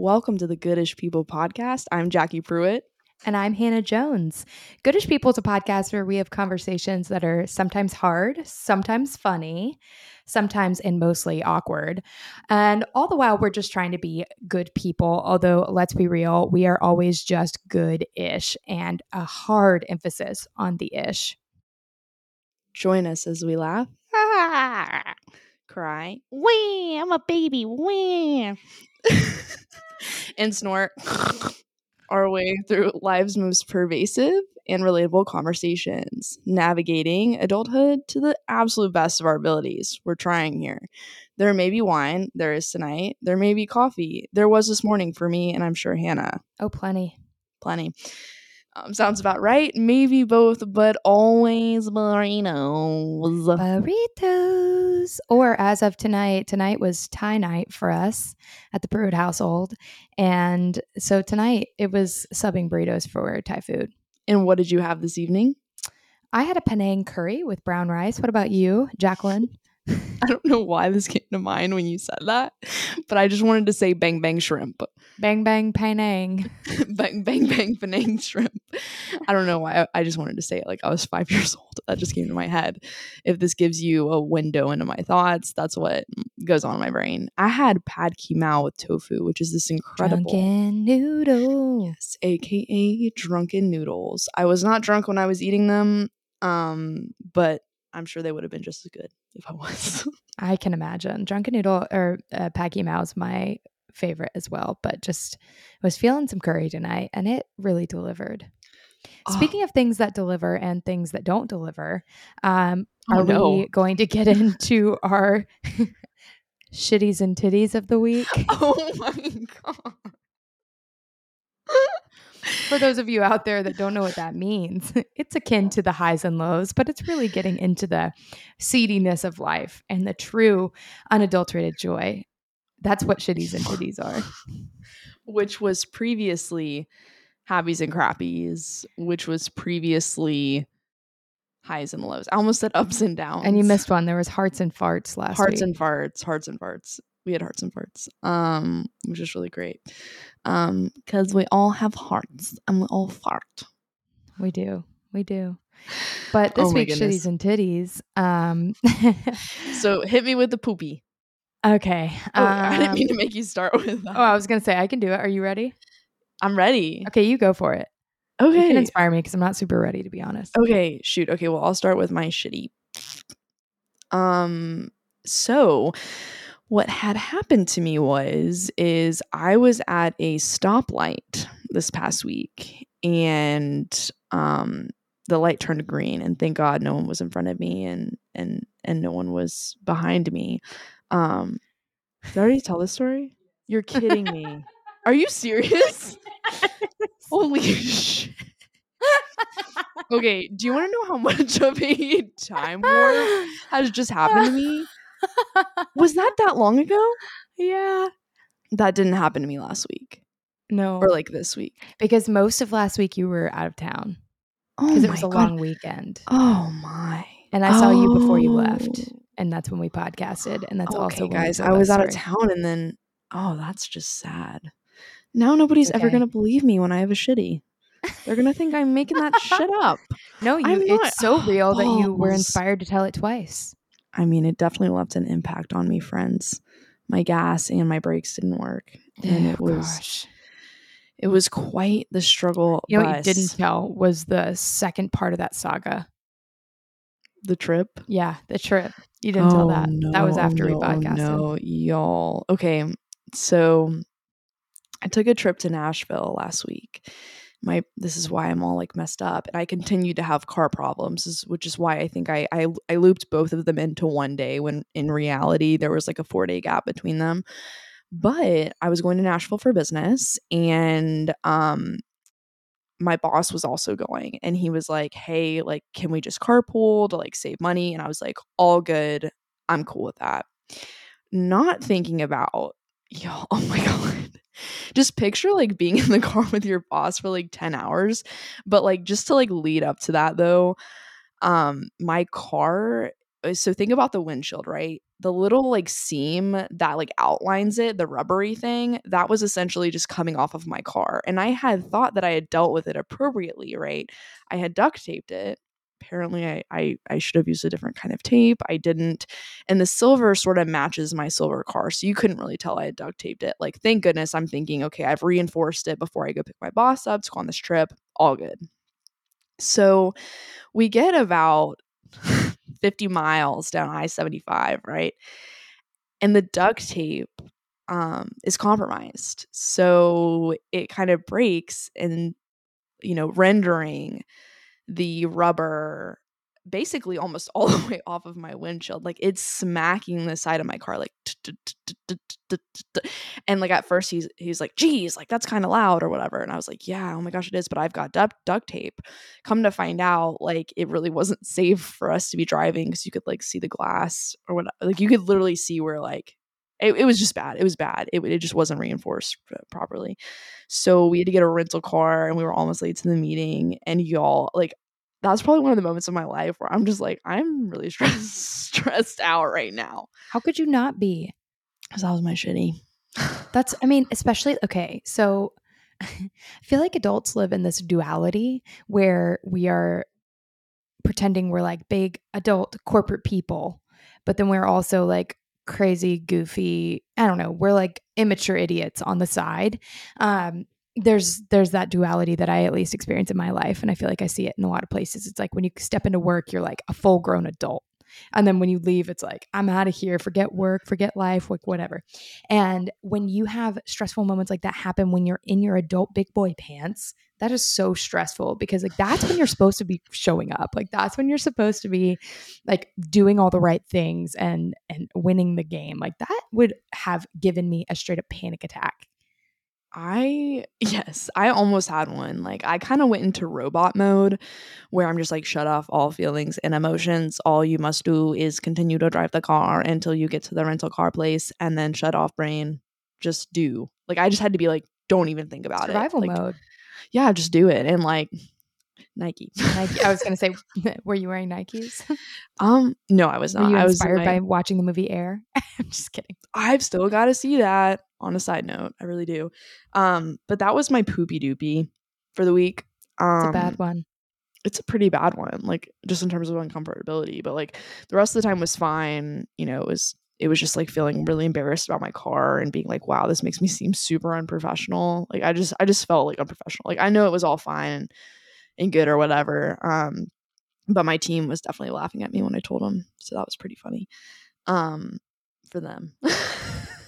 Welcome to the Goodish People podcast. I'm Jackie Pruitt. And I'm Hannah Jones. Goodish People is a podcast where we have conversations that are sometimes hard, sometimes funny, sometimes and mostly awkward. And all the while, we're just trying to be good people. Although, let's be real, we are always just good ish and a hard emphasis on the ish. Join us as we laugh, cry, Wee, I'm a baby. Wee. and snort our way through life's most pervasive and relatable conversations, navigating adulthood to the absolute best of our abilities. We're trying here. There may be wine, there is tonight, there may be coffee. There was this morning for me, and I'm sure Hannah. Oh, plenty. Plenty. Um, sounds about right. Maybe both, but always burritos. Burritos. Or as of tonight, tonight was Thai night for us at the Pruitt household. And so tonight it was subbing burritos for Thai food. And what did you have this evening? I had a Penang curry with brown rice. What about you, Jacqueline? I don't know why this came to mind when you said that, but I just wanted to say bang bang shrimp. Bang bang Penang. bang bang bang Penang shrimp. I don't know why. I just wanted to say it like I was five years old. That just came to my head. If this gives you a window into my thoughts, that's what goes on in my brain. I had pad ki mao with tofu, which is this incredible Drunken noodle. Yes, aka drunken noodles. I was not drunk when I was eating them, um, but I'm sure they would have been just as good if I was. I can imagine. Drunken noodle or uh, Paki Mao is my favorite as well, but just was feeling some curry tonight and it really delivered. Oh. Speaking of things that deliver and things that don't deliver, um, Oh, are no. we going to get into our shitties and titties of the week? oh my god. For those of you out there that don't know what that means, it's akin to the highs and lows, but it's really getting into the seediness of life and the true unadulterated joy. That's what shitties and titties are. which was previously Happies and Crappies, which was previously highs and lows. I almost said ups and downs. And you missed one. There was hearts and farts last hearts week. and farts, hearts and farts. We had hearts and farts, um, which is really great, um, because we all have hearts and we all fart. we do. We do. But this Oh week's shitties and titties. Um, So hit me with the poopy. okay. Oh, I didn't um, mean to make you start with that. oh, I was going to say, I can do it. Are you ready? I'm ready. Okay, you go for it. You Okay. can inspire me because I'm not super ready, to be honest. Okay, shoot. Okay, well, I'll start with my shitty. Um, so what had happened to me was is I was at a stoplight this past week and um the light turned green and thank God no one was in front of me and and and no one was behind me. Um did I already tell this story? You're kidding me. Are you serious? Holy shit. Okay, do you want to know how much of a time warp has just happened to me? Was that that long ago? yeah. That didn't happen to me last week No. or like this week. because most of last week you were out of town Oh because it was a God. long weekend. Oh my. And I saw you before you left. Oh. And that's when we podcasted. And that's also okay, when guys. I was out of town and then oh, that's just sad. Now nobody's ever gonna believe me when I have a shitty. They're gonna think I'm making that shit up. No, you it's so real that oh, you were inspired to tell it twice. I mean, it definitely left an impact on me, friends. My gas and my brakes didn't work, and Oh, it was gosh. it was quite the struggle. You know what you didn't tell was the second part of that saga. the trip. Yeah, the trip. You didn't tell oh, that. that was no, after we no, oh, podcasted. No, y'all. Okay, so I took a trip to Nashville last week. My this is why I'm all like messed up, and I continued to have car problems, which is why I think I, I I looped both of them into one day when in reality there was like a four day gap between them. But I was going to Nashville for business, and um my boss was also going and he was like hey like can we just carpool to like save money? And i was like all good. I'm cool with that. Not thinking about yo oh my god just picture like being in the car with your boss for like 10 hours but like just to like lead up to that though um my car uh, so think about the windshield, right? The little like seam that like outlines it, the rubbery thing, that was essentially just coming off of my car. And I had thought that I had dealt with it appropriately, right? I had duct taped it. Apparently I I, I should have used a different kind of tape. I didn't. And the silver sort of matches my silver car. So you couldn't really tell I had duct taped it. Like, thank goodness I'm thinking, okay, I've reinforced it before I go pick my boss up to go on this trip. All good. So we get about 50 miles down I 75, right? And the duct tape um, is compromised. So it kind of breaks and, you know, rendering the rubber basically almost all the way off of my windshield. Like it's smacking the side of my car, like, and like at first he's he's like, "Geez, like that's kind of loud or whatever." And I was like, "Yeah, oh my gosh, it is." But I've got duct duct tape. Come to find out, like it really wasn't safe for us to be driving because you could like see the glass or what, like you could literally see where like it, it, was just bad. It was bad. It, it just wasn't reinforced properly. So we had to get a rental car and we were almost late to the meeting. And y'all, like, that's probably one of the moments of my life where I'm just like, I'm really stressed, stressed out right now. How could you not be? Because that was my shitty. That's, I mean, especially, okay, so I feel like adults live in this duality where we are pretending we're like big adult corporate people, but then we're also like crazy, goofy, I don't know, we're like immature idiots on the side. Um, there's there's that duality that I at least experience in my life and I feel like I see it in a lot of places. It's like when you step into work, you're like a full grown adult. And then when you leave, it's like, I'm out of here, forget work, forget life, like whatever. And when you have stressful moments like that happen when you're in your adult big boy pants, that is so stressful because like that's when you're supposed to be showing up. Like that's when you're supposed to be like doing all the right things and and winning the game. Like that would have given me a straight up panic attack I yes, I almost had one. Like I kind of went into robot mode where I'm just like shut off all feelings and emotions. All you must do is continue to drive the car until you get to the rental car place and then shut off brain. Just do. Like I just had to be like don't even think about Survival it. Survival like, mode. Yeah, just do it and like Nike. Nike. I was gonna say, were you wearing Nikes? Um, no, I was not. I was inspired by watching the movie Air. I'm just kidding. I've still got to see that. On a side note, I really do. Um, but that was my poopy doopy for the week. Um, it's a bad one. It's a pretty bad one, like just in terms of uncomfortability. But like the rest of the time was fine. You know, it was it was just like feeling really embarrassed about my car and being like, wow, this makes me seem super unprofessional. Like I just I just felt like unprofessional. Like I know it was all fine and, good or whatever. Um, but my team was definitely laughing at me when I told them. So that was pretty funny. Um, for them.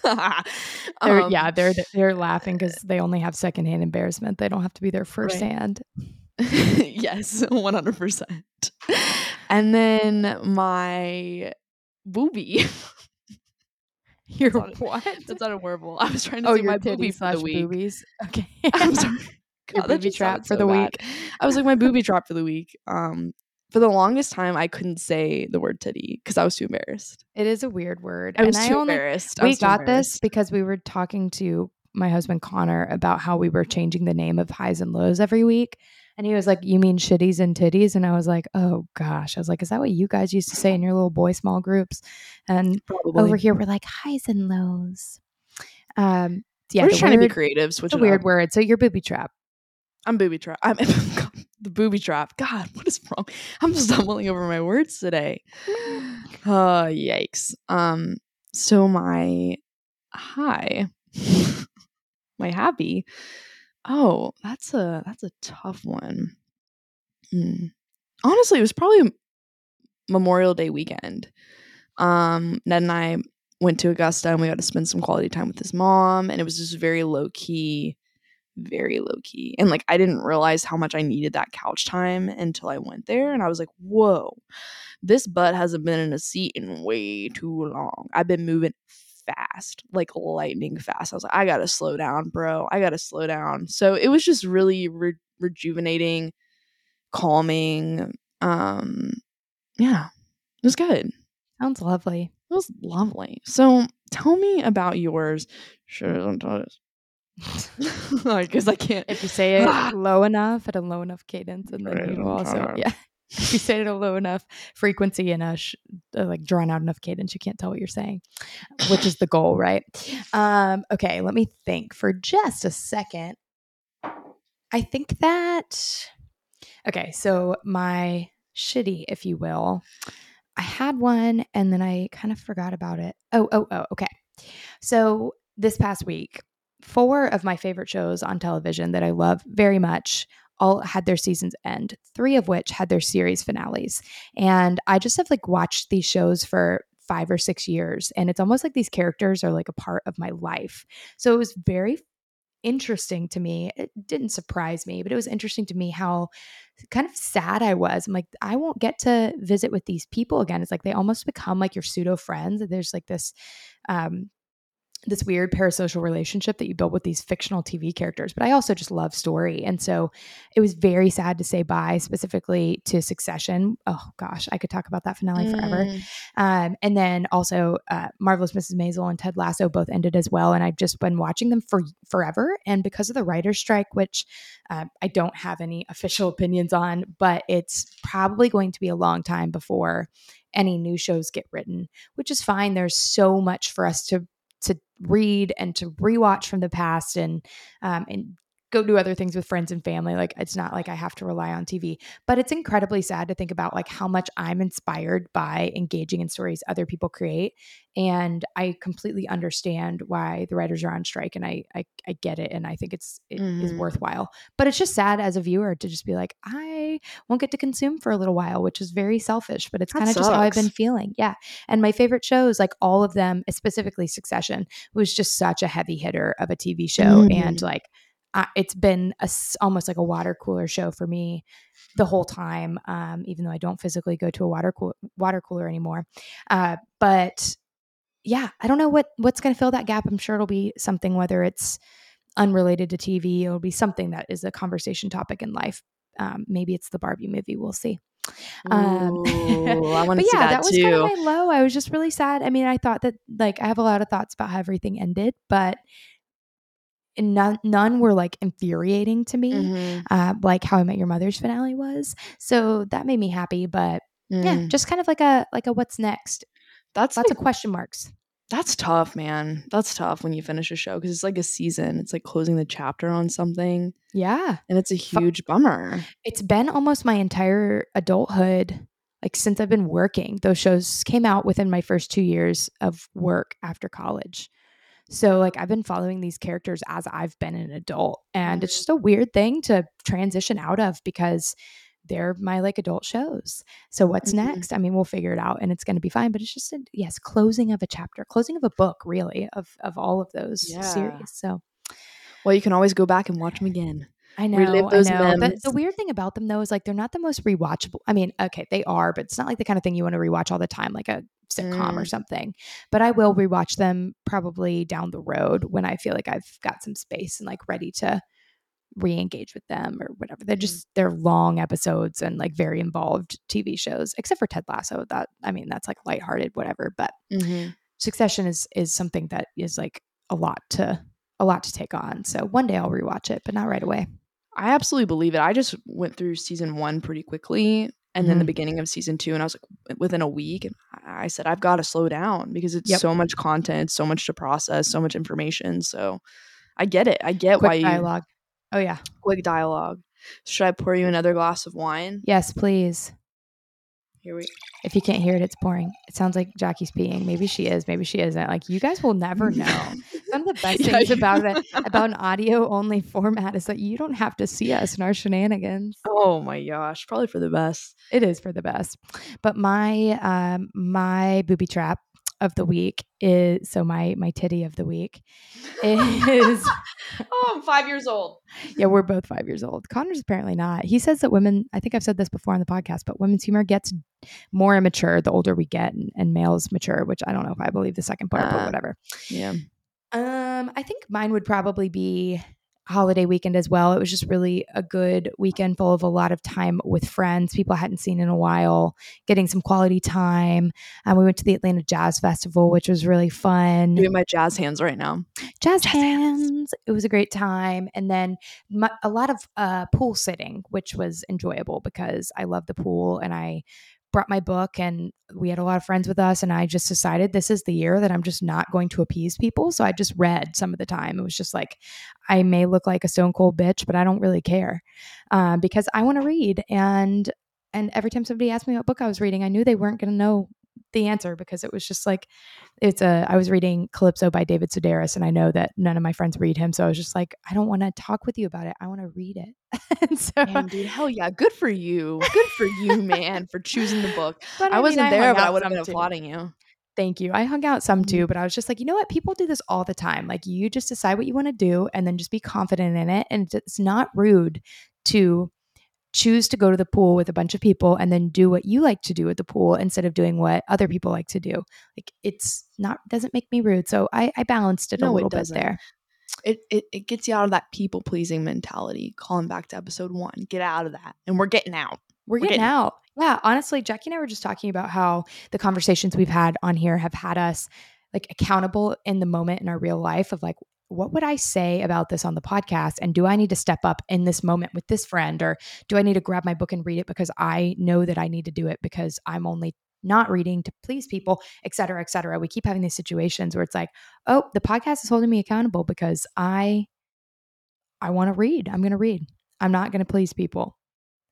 they're, um, yeah, they're they're laughing because they only have secondhand embarrassment. They don't have to be there firsthand. Right. yes, one hundred percent. And then my booby. Your that's what? That's not a horrible. I was trying to oh, say my booby for the week. Boobies. Okay. I'm sorry. God, booby trap for so the bad. week. I was like my booby trap for the week. Um, for the longest time I couldn't say the word titty because I was too embarrassed. It is a weird word. I was and too I only, embarrassed. We got this because we were talking to my husband Connor about how we were changing the name of highs and lows every week. And he was like, You mean shitties and titties? And I was like, Oh gosh. I was like, Is that what you guys used to say in your little boy small groups? And Probably. over here we're like highs and lows. Um yeah, we're just trying to be creative. Switch a weird word. So you're booby trap. I'm booby trap. I'm the booby trap. God, what is wrong? I'm stumbling over my words today. Uh yikes. Um so my high my happy. Oh, that's a that's a tough one. Hmm. Honestly, it was probably Memorial Day weekend. Um Ned and I went to Augusta and we got to spend some quality time with his mom and it was just very low key very low key. And like I didn't realize how much I needed that couch time until I went there and I was like, "Whoa. This butt hasn't been in a seat in way too long. I've been moving fast, like lightning fast. I was like, I got to slow down, bro. I got to slow down." So it was just really re- rejuvenating, calming. Um yeah. It was good. Sounds lovely. It was lovely. So tell me about yours. Sure, don't tell us because I can't. If you say it low enough at a low enough cadence, and then you also, yeah. if you say it at a low enough frequency and a sh- uh, like drawn out enough cadence, you can't tell what you're saying, which is the goal, right? Um, okay, let me think for just a second. I think that okay, so my shitty, if you will, I had one and then I kind of forgot about it. Oh, oh, oh, okay. So this past week, four of my favorite shows on television that I love very much all had their seasons end, three of which had their series finales. And I just have like watched these shows for five or six years. And it's almost like these characters are like a part of my life. So it was very interesting to me. It didn't surprise me, but it was interesting to me how kind of sad I was. I'm like, I won't get to visit with these people again. It's like they almost become like your pseudo friends. There's like this um this weird parasocial relationship that you build with these fictional TV characters. But I also just love story. And so it was very sad to say bye, specifically to Succession. Oh gosh, I could talk about that finale mm. forever. Um, and then also uh, Marvelous Mrs. Maisel and Ted Lasso both ended as well. And I've just been watching them for forever. And because of the writer's strike, which uh, I don't have any official opinions on, but it's probably going to be a long time before any new shows get written, which is fine. There's so much for us to to read and to rewatch from the past and um, and go do other things with friends and family. Like it's not like I have to rely on TV, but it's incredibly sad to think about like how much I'm inspired by engaging in stories other people create. And I completely understand why the writers are on strike and I I, I get it and I think it's it mm-hmm. is worthwhile. But it's just sad as a viewer to just be like, I won't get to consume for a little while, which is very selfish, but it's kind of just how I've been feeling. Yeah. And my favorite shows, like all of them, specifically Succession, was just such a heavy hitter of a TV show. Mm-hmm. And like uh, it's been a, almost like a water cooler show for me the whole time, um, even though I don't physically go to a water cool- water cooler anymore. Uh, but yeah, I don't know what what's going to fill that gap. I'm sure it'll be something whether it's unrelated to TV, it'll be something that is a conversation topic in life. Um, maybe it's the Barbie movie. We'll see. Um, Ooh, I want to yeah, that, But yeah, that was too. kind of my low. I was just really sad. I mean, I thought that like I have a lot of thoughts about how everything ended, but none, none were like infuriating to me, mm-hmm. uh, like How I Met Your Mother's finale was. So that made me happy. But mm. yeah, just kind of like a like a what's next. That's lots like, of question marks. That's tough, man. That's tough when you finish a show because it's like a season. It's like closing the chapter on something. Yeah, and it's a huge bummer. It's been almost my entire adulthood like since I've been working. Those shows came out within my first two years of work after college. So like I've been following these characters as I've been an adult and it's mm-hmm. just a weird thing to transition out of because they're my like adult shows. So what's mm-hmm. next? I mean, we'll figure it out and it's going to be fine, but it's just a, yes, closing of a chapter, closing of a book really of of all of those yeah. series. So well, you can always go back and watch them again. I know. Relive those I know. The, the, weird thing about them though is like they're not the most rewatchable. I mean, okay, they are, but it's not like the kind of thing you want to rewatch all the time, like a sitcom mm. or something. But I will rewatch them probably down the road when I feel like I've got some space and like ready to re-engage with them or whatever. They're mm. just they're long episodes and like very involved TV shows, except for Ted Lasso. That I mean, that's like lighthearted, whatever. But mm-hmm. Succession is is something that is like a lot to a lot to take on. So one day I'll rewatch it, but not right away. I absolutely believe it. I just went through season one pretty quickly and mm-hmm. then the mm-hmm. beginning of season two and i was like within a week and i said i've got to slow down because it's yep. so much content so much to process so much information so i get it i get quick why you dialogue oh yeah quick dialogue should i pour you another glass of wine yes please here we if you can't hear it, it's boring. It sounds like Jackie's peeing. Maybe she is, maybe she isn't. Like you guys will never know. The best yeah, things about it about an audio only format is that you don't have to see us and our shenanigans. Oh my gosh. Probably for the best. It is for the best. But my um my booby trap of the week is so my my titty of the week is oh I'm five years old. Yeah, we're both five years old. Connor's apparently not. He says that women I think I've said this before on the podcast, but women's humor gets more immature the older we get and, and males mature, which I don't know if I believe the second part, uh, but whatever. Yeah. Um, I think mine would probably be holiday weekend as well. It was just really a good weekend full of a lot of time with friends, people I hadn't seen in a while, getting some quality time. Um, we went to the Atlanta Jazz Festival, which was really fun. Doing my jazz hands right now. Jazz, jazz hands. hands. It was a great time. And then my, a lot of uh, pool sitting, which was enjoyable because I love the pool and I brought my book and we had a lot of friends with us and i just decided this is the year that i'm just not going to appease people. So i just read some of the time. It was just like i may look like a stone cold bitch but i don't really care uh, because i want to read. And and every time somebody asked me what book i was reading i knew they weren't going to know the answer because it was just like it's a I was reading Calypso by David Sedaris and I know that none of my friends read him so I was just like I don't want to talk with you about it I want to read it and so Damn, dude hell yeah good for you good for you man for choosing the book but I, I wasn't mean, there I but I would have been applauding you Thank you. I hung out some too, mm-hmm. but I was just like, you know what? People do this all the time. Like, you just decide what you want to do and then just be confident in it. And it's not rude to choose to go to the pool with a bunch of people and then do what you like to do at the pool instead of doing what other people like to do. Like it's not doesn't make me rude. So I, I balanced it no, a little bit there. It, it it gets you out of that people pleasing mentality. Calling back to episode one, get out of that, and we're getting out. We're, we're getting, getting out. Yeah, honestly, Jackie and I were just talking about how the conversations we've had on here have had us like accountable in the moment in our real life of like what would I say about this on the podcast? And do I need to step up in this moment with this friend? Or do I need to grab my book and read it because I know that I need to do it because I'm only not reading to please people, et cetera, et cetera. We keep having these situations where it's like, oh, the podcast is holding me accountable because I I want to read. I'm gonna read. I'm not gonna please people.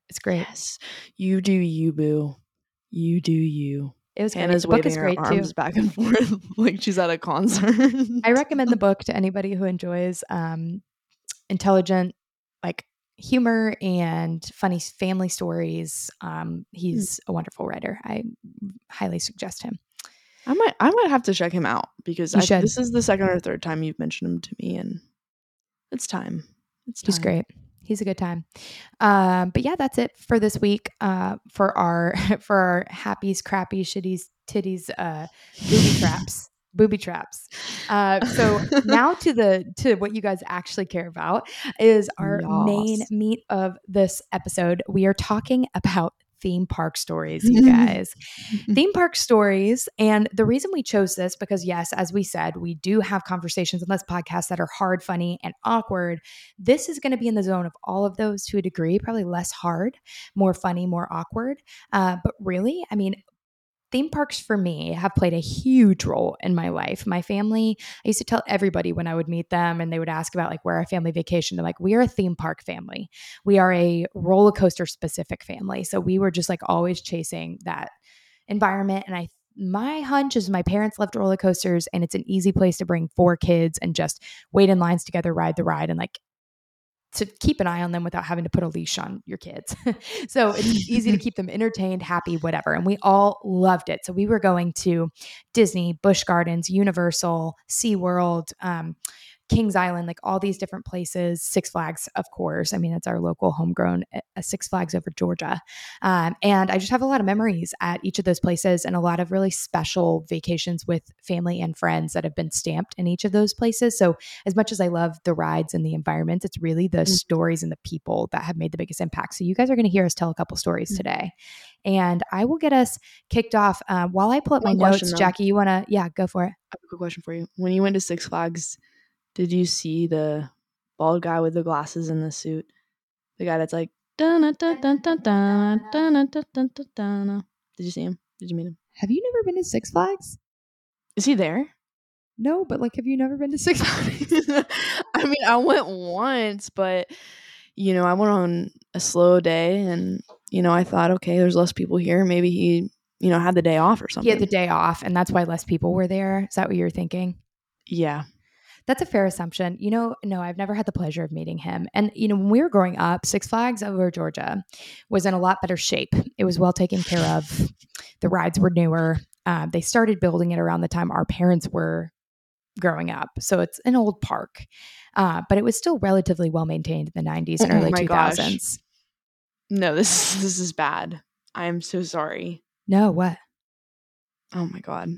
It's great. Yes. You do you, boo. You do you. It was Hannah's great. The book is great arms too. back and forth like she's at a concert. I recommend the book to anybody who enjoys um, intelligent, like humor and funny family stories. Um, he's a wonderful writer. I highly suggest him. I might I might have to check him out because I, this is the second or third time you've mentioned him to me, and it's time. It's time. He's great he's a good time. Um, but yeah, that's it for this week. Uh, for our for our happies, crappies, shitties, titties, uh, booby traps, booby traps. Uh, so now to the to what you guys actually care about is our yes. main meat of this episode. We are talking about theme park stories, you guys. theme park stories. And the reason we chose this, because yes, as we said, we do have conversations in this podcast that are hard, funny, and awkward. This is going to be in the zone of all of those to a degree, probably less hard, more funny, more awkward. Uh, but really, I mean, theme parks for me have played a huge role in my life. My family, I used to tell everybody when I would meet them and they would ask about like where our family vacation. They're like, we are a theme park family. We are a roller coaster specific family. So we were just like always chasing that environment. And I my hunch is my parents loved roller coasters and it's an easy place to bring four kids and just wait in lines together, ride the ride, and like to keep an eye on them without having to put a leash on your kids. so it's easy to keep them entertained, happy, whatever. And we all loved it. So we were going to Disney, Busch Gardens, Universal, SeaWorld, um, Kings Island, like all these different places, Six Flags, of course. I mean, it's our local homegrown uh, Six Flags over Georgia. Um, and I just have a lot of memories at each of those places and a lot of really special vacations with family and friends that have been stamped in each of those places. So, as much as I love the rides and the environments, it's really the mm-hmm. stories and the people that have made the biggest impact. So, you guys are going to hear us tell a couple stories mm-hmm. today. And I will get us kicked off. Uh, while I pull up my notes, Jackie, you want to, yeah, go for it. I have a quick question for you. When you went to Six Flags, did you see the bald guy with the glasses and the suit? The guy that's like Did you see him? Did you meet him? Have you never been to Six Flags? Is he there? No, but like have you never been to Six Flags? I mean, I went once, but you know, I went on a slow day and you know, I thought, okay, there's less people here. Maybe he, you know, had the day off or something. He had the day off and that's why less people were there. Is that what you're thinking? Yeah. That's a fair assumption. You know, no, I've never had the pleasure of meeting him. And, you know, when we were growing up, Six Flags over Georgia was in a lot better shape. It was well taken care of. The rides were newer. Uh, they started building it around the time our parents were growing up. So it's an old park, uh, but it was still relatively well maintained in the 90s and oh early 2000s. Gosh. No, this this is bad. I am so sorry. No, what? Oh my god.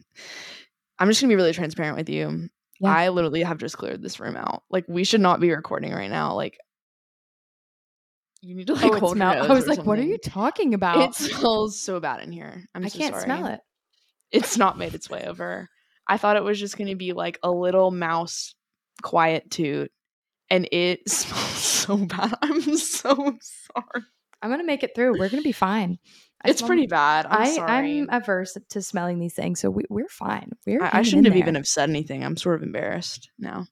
I'm just gonna be really transparent with you. Yeah. I literally have just cleared this room out. Like we should not be recording right now. Like you need to like oh, it hold smell- I was like, what are you talking about? It smells so bad in here. I'm I so can't sorry. smell it. It's not made its way over. I thought it was just going to be like a little mouse quiet toot, and it smells so bad. I'm so sorry. I'm gonna make it through. We're gonna be fine. I It's smell- pretty bad. I'm I, sorry. I'm averse to smelling these things, so we, we're fine. We're I, I shouldn't have even have said anything. I'm sort of embarrassed now.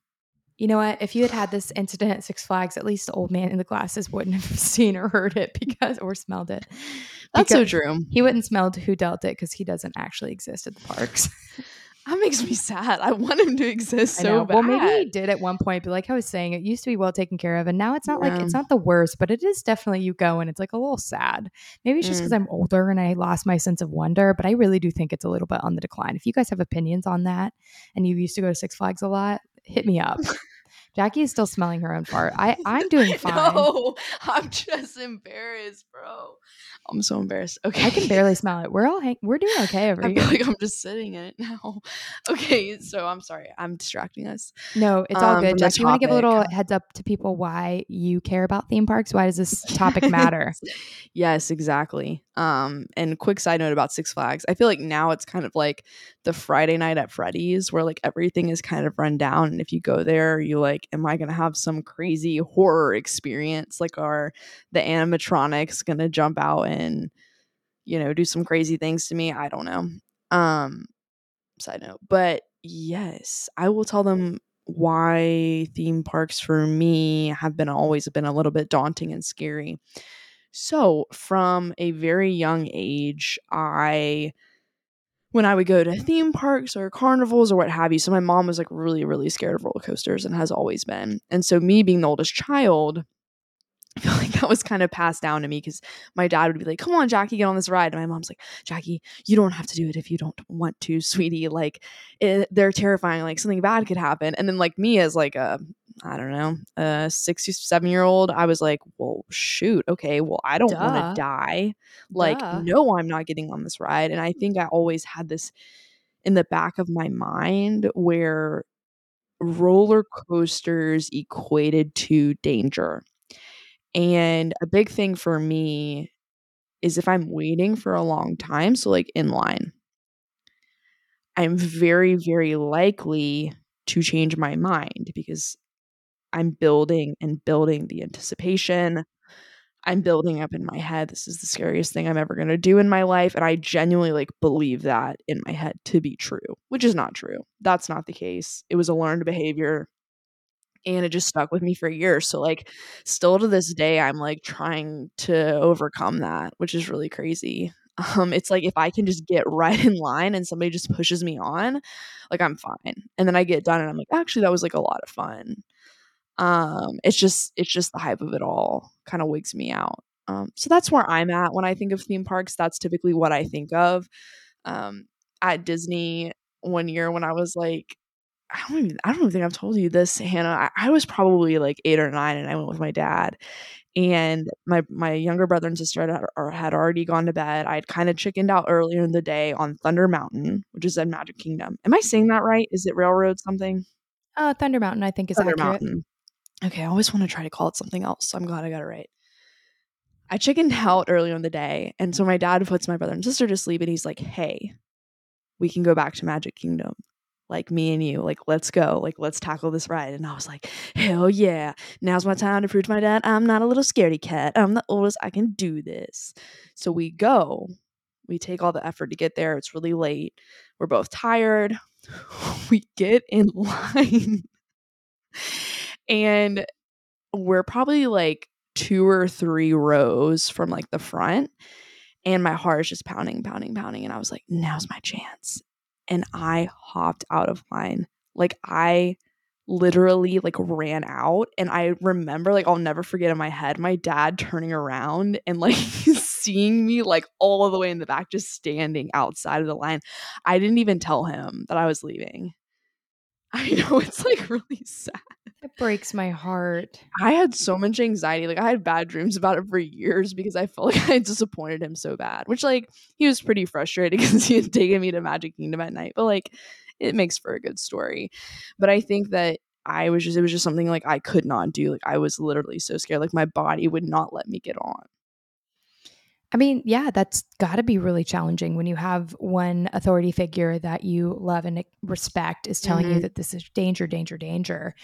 You know what? If you had had this incident at Six Flags, at least the old man in the glasses wouldn't have seen or heard it because or smelled it. That's so Because true. He wouldn't smelled who dealt it because he doesn't actually exist at the parks. That makes me sad. I want him to exist so bad. Well, maybe he did at one point, but like I was saying, it used to be well taken care of, and now it's not like it's not the worst, but it is definitely you go and it's like a little sad. Maybe it's just Mm. because I'm older and I lost my sense of wonder, but I really do think it's a little bit on the decline. If you guys have opinions on that, and you used to go to Six Flags a lot, hit me up. Jackie is still smelling her own fart. I I'm doing fine. No, I'm just embarrassed, bro. I'm so embarrassed. Okay. I can barely smell it. We're all hang- we're doing okay over I here. feel like I'm just sitting in it now. Okay, so I'm sorry. I'm distracting us. No, it's all um, good. Jackie, you want to give a little heads up to people why you care about theme parks? Why does this topic matter? yes, exactly. Um, and quick side note about Six Flags. I feel like now it's kind of like the Friday night at Freddy's where like everything is kind of run down. And if you go there, you like, am I gonna have some crazy horror experience? Like are the animatronics gonna jump out and, you know, do some crazy things to me? I don't know. Um side note. But yes, I will tell them why theme parks for me have been always been a little bit daunting and scary. So, from a very young age, I when I would go to theme parks or carnivals or what have you. So my mom was like really, really scared of roller coasters and has always been. And so me being the oldest child, I feel like that was kind of passed down to me because my dad would be like, "Come on, Jackie, get on this ride." And my mom's like, "Jackie, you don't have to do it if you don't want to, sweetie. Like, it, they're terrifying. Like, something bad could happen." And then, like me as like a, I don't know, a six, seven year old, I was like, "Well, shoot, okay. Well, I don't want to die. Like, Duh. no, I'm not getting on this ride." And I think I always had this in the back of my mind where roller coasters equated to danger. And a big thing for me is if I'm waiting for a long time, so like in line, I'm very, very likely to change my mind because I'm building and building the anticipation. I'm building up in my head. This is the scariest thing I'm ever going to do in my life. And I genuinely like believe that in my head to be true, which is not true. That's not the case. It was a learned behavior and it just stuck with me for years. So like still to this day I'm like trying to overcome that, which is really crazy. Um it's like if I can just get right in line and somebody just pushes me on, like I'm fine. And then I get done and I'm like actually that was like a lot of fun. Um it's just it's just the hype of it all kind of wigs me out. Um so that's where I'm at when I think of theme parks. That's typically what I think of. Um at Disney one year when I was like I don't even I don't even think I've told you this, Hannah. I, I was probably like eight or nine, and I went with my dad. And my my younger brother and sister had, or had already gone to bed. I had kind of chickened out earlier in the day on Thunder Mountain, which is in Magic Kingdom. Am I saying that right? Is it Railroad something? Uh, Thunder Mountain, I think, is Thunder accurate. Mountain. Okay, I always want to try to call it something else, so I'm glad I got it right. I chickened out earlier in the day, and so my dad puts my brother and sister to sleep, and he's like, "Hey, we can go back to Magic Kingdom, like me and you. Like, let's go. Like, let's tackle this ride." And I was like, "Hell yeah! Now's my time to prove to my dad I'm not a little scaredy cat. I'm the oldest. I can do this." So we go. We take all the effort to get there. It's really late. We're both tired. We get in line and we're probably like two or three rows from like the front and my heart is just pounding pounding pounding and i was like now's my chance and i hopped out of line. Like i literally like ran out and i remember like i'll never forget in my head my dad turning around and like seeing me like all the way in the back just standing outside of the line. I didn't even tell him that i was leaving. I know it's like really sad It breaks my heart. I had so much anxiety. Like I had bad dreams about it for years because I felt like I disappointed him so bad. Which like he was pretty frustrated because he had taken me to Magic Kingdom at night. But like it makes for a good story. But I think that I was just it was just something like I could not do. Like I was literally so scared. Like my body would not let me get on. I mean, yeah, that's got to be really challenging when you have one authority figure that you love and respect is telling mm-hmm. you that this is danger, danger, danger.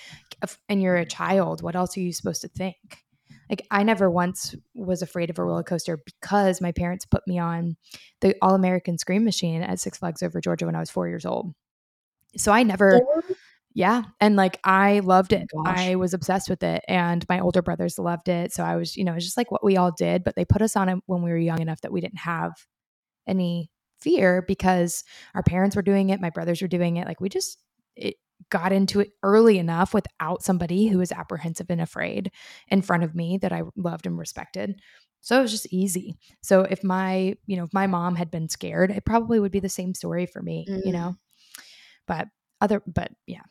And you're a child. What else are you supposed to think? Like, I never once was afraid of a roller coaster because my parents put me on the All American Scream Machine at Six Flags Over Georgia when I was four years old. So I never. Yeah. And like I loved it. Oh I was obsessed with it. And my older brothers loved it. So I was, you know, it's just like what we all did. But they put us on it when we were young enough that we didn't have any fear because our parents were doing it. My brothers were doing it. Like we just, it got into it early enough without somebody who was apprehensive and afraid in front of me that I loved and respected. So it was just easy. So if my, you know, if my mom had been scared, it probably would be the same story for me, mm. you know. But other but yeah,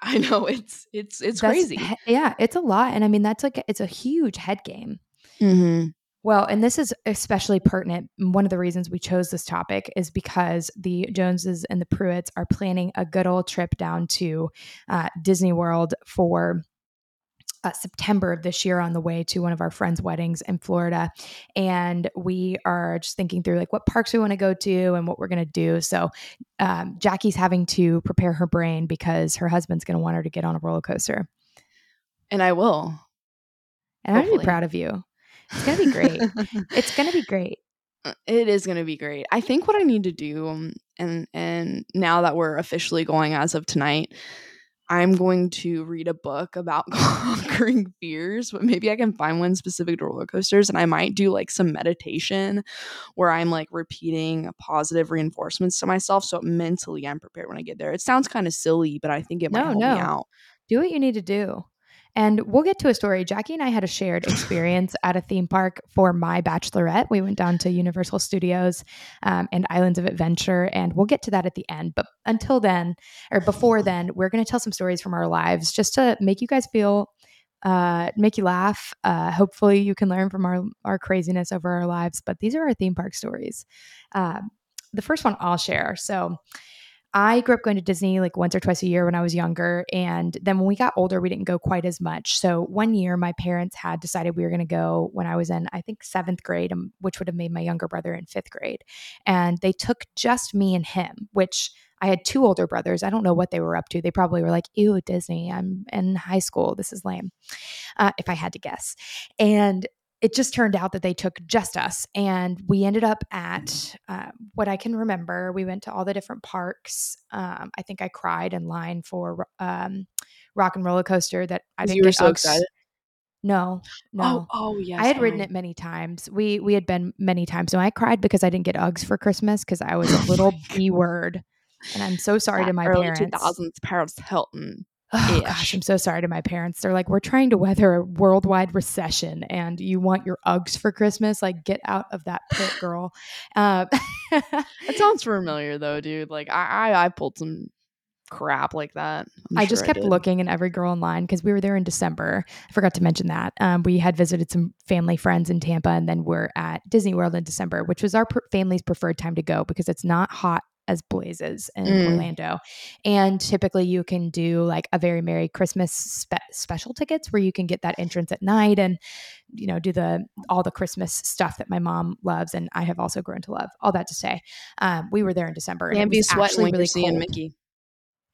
I know it's it's it's that's, crazy. Yeah, it's a lot, and I mean that's like it's a huge head game. Mm-hmm. Well, and this is especially pertinent. One of the reasons we chose this topic is because the Joneses and the Pruitts are planning a good old trip down to uh, Disney World for uh, September of this year on the way to one of our friends' weddings in Florida. And we are just thinking through like what parks we want to go to and what we're going to do. So um, Jackie's having to prepare her brain because her husband's going to want her to get on a roller coaster. And I will. And I'm really proud of you. It's going to be great. it's going to be great. Uh, it is going to be great. I think what I need to do, um, and and now that we're officially going as of tonight, I'm going to read a book about conquering fears, but maybe I can find one specific to roller coasters. And I might do like some meditation where I'm like repeating positive reinforcements to myself. So mentally I'm prepared when I get there. It sounds kind of silly, but I think it might no, help no. me out. Do what you need to do. And we'll get to a story. Jackie and I had a shared experience at a theme park for my bachelorette. We went down to Universal Studios um, and Islands of Adventure, and we'll get to that at the end. But until then, or before then, we're going to tell some stories from our lives just to make you guys feel uh, make you laugh. Uh, hopefully, you can learn from our our craziness over our lives. But these are our theme park stories. Uh, the first one I'll share. So, I grew up going to Disney like once or twice a year when I was younger. And then when we got older, we didn't go quite as much. So one year, my parents had decided we were going to go when I was in, I think, seventh grade, um, which would have made my younger brother in fifth grade. And they took just me and him, which I had two older brothers. I don't know what they were up to. They probably were like, ew, Disney, I'm in high school. This is lame, uh, if I had to guess. And it just turned out that they took just us and we ended up at uh, what i can remember we went to all the different parks. Um, i think i cried in line for um, rock and roller coaster that i think you were so excited? No no. Oh, oh yeah i had ridden it many times. We we had been many times. So i cried because i didn't get uggs for christmas because i was a little b word and i'm so sorry that to my early parents. 2000s paris hilton Oh gosh, I'm so sorry to my parents. They're like, we're trying to weather a worldwide recession, and you want your Uggs for Christmas? Like, get out of that pit, girl. Uh, it sounds familiar though, dude. Like, I I, I pulled some crap like that. I'm i sure just kept I looking in every girl in line because we were there in December. I forgot to mention that. Um, we had visited some family friends in Tampa, and then we're at Disney World in December, which was our pr- family's preferred time to go because it's not hot as blazes in mm. Orlando. And typically you can do like a very merry Christmas spe- special tickets where you can get that entrance at night and you know do the all the Christmas stuff that my mom loves and I have also grown to love. All that to say, um, we were there in December and, and be sweating when really seeing Mickey.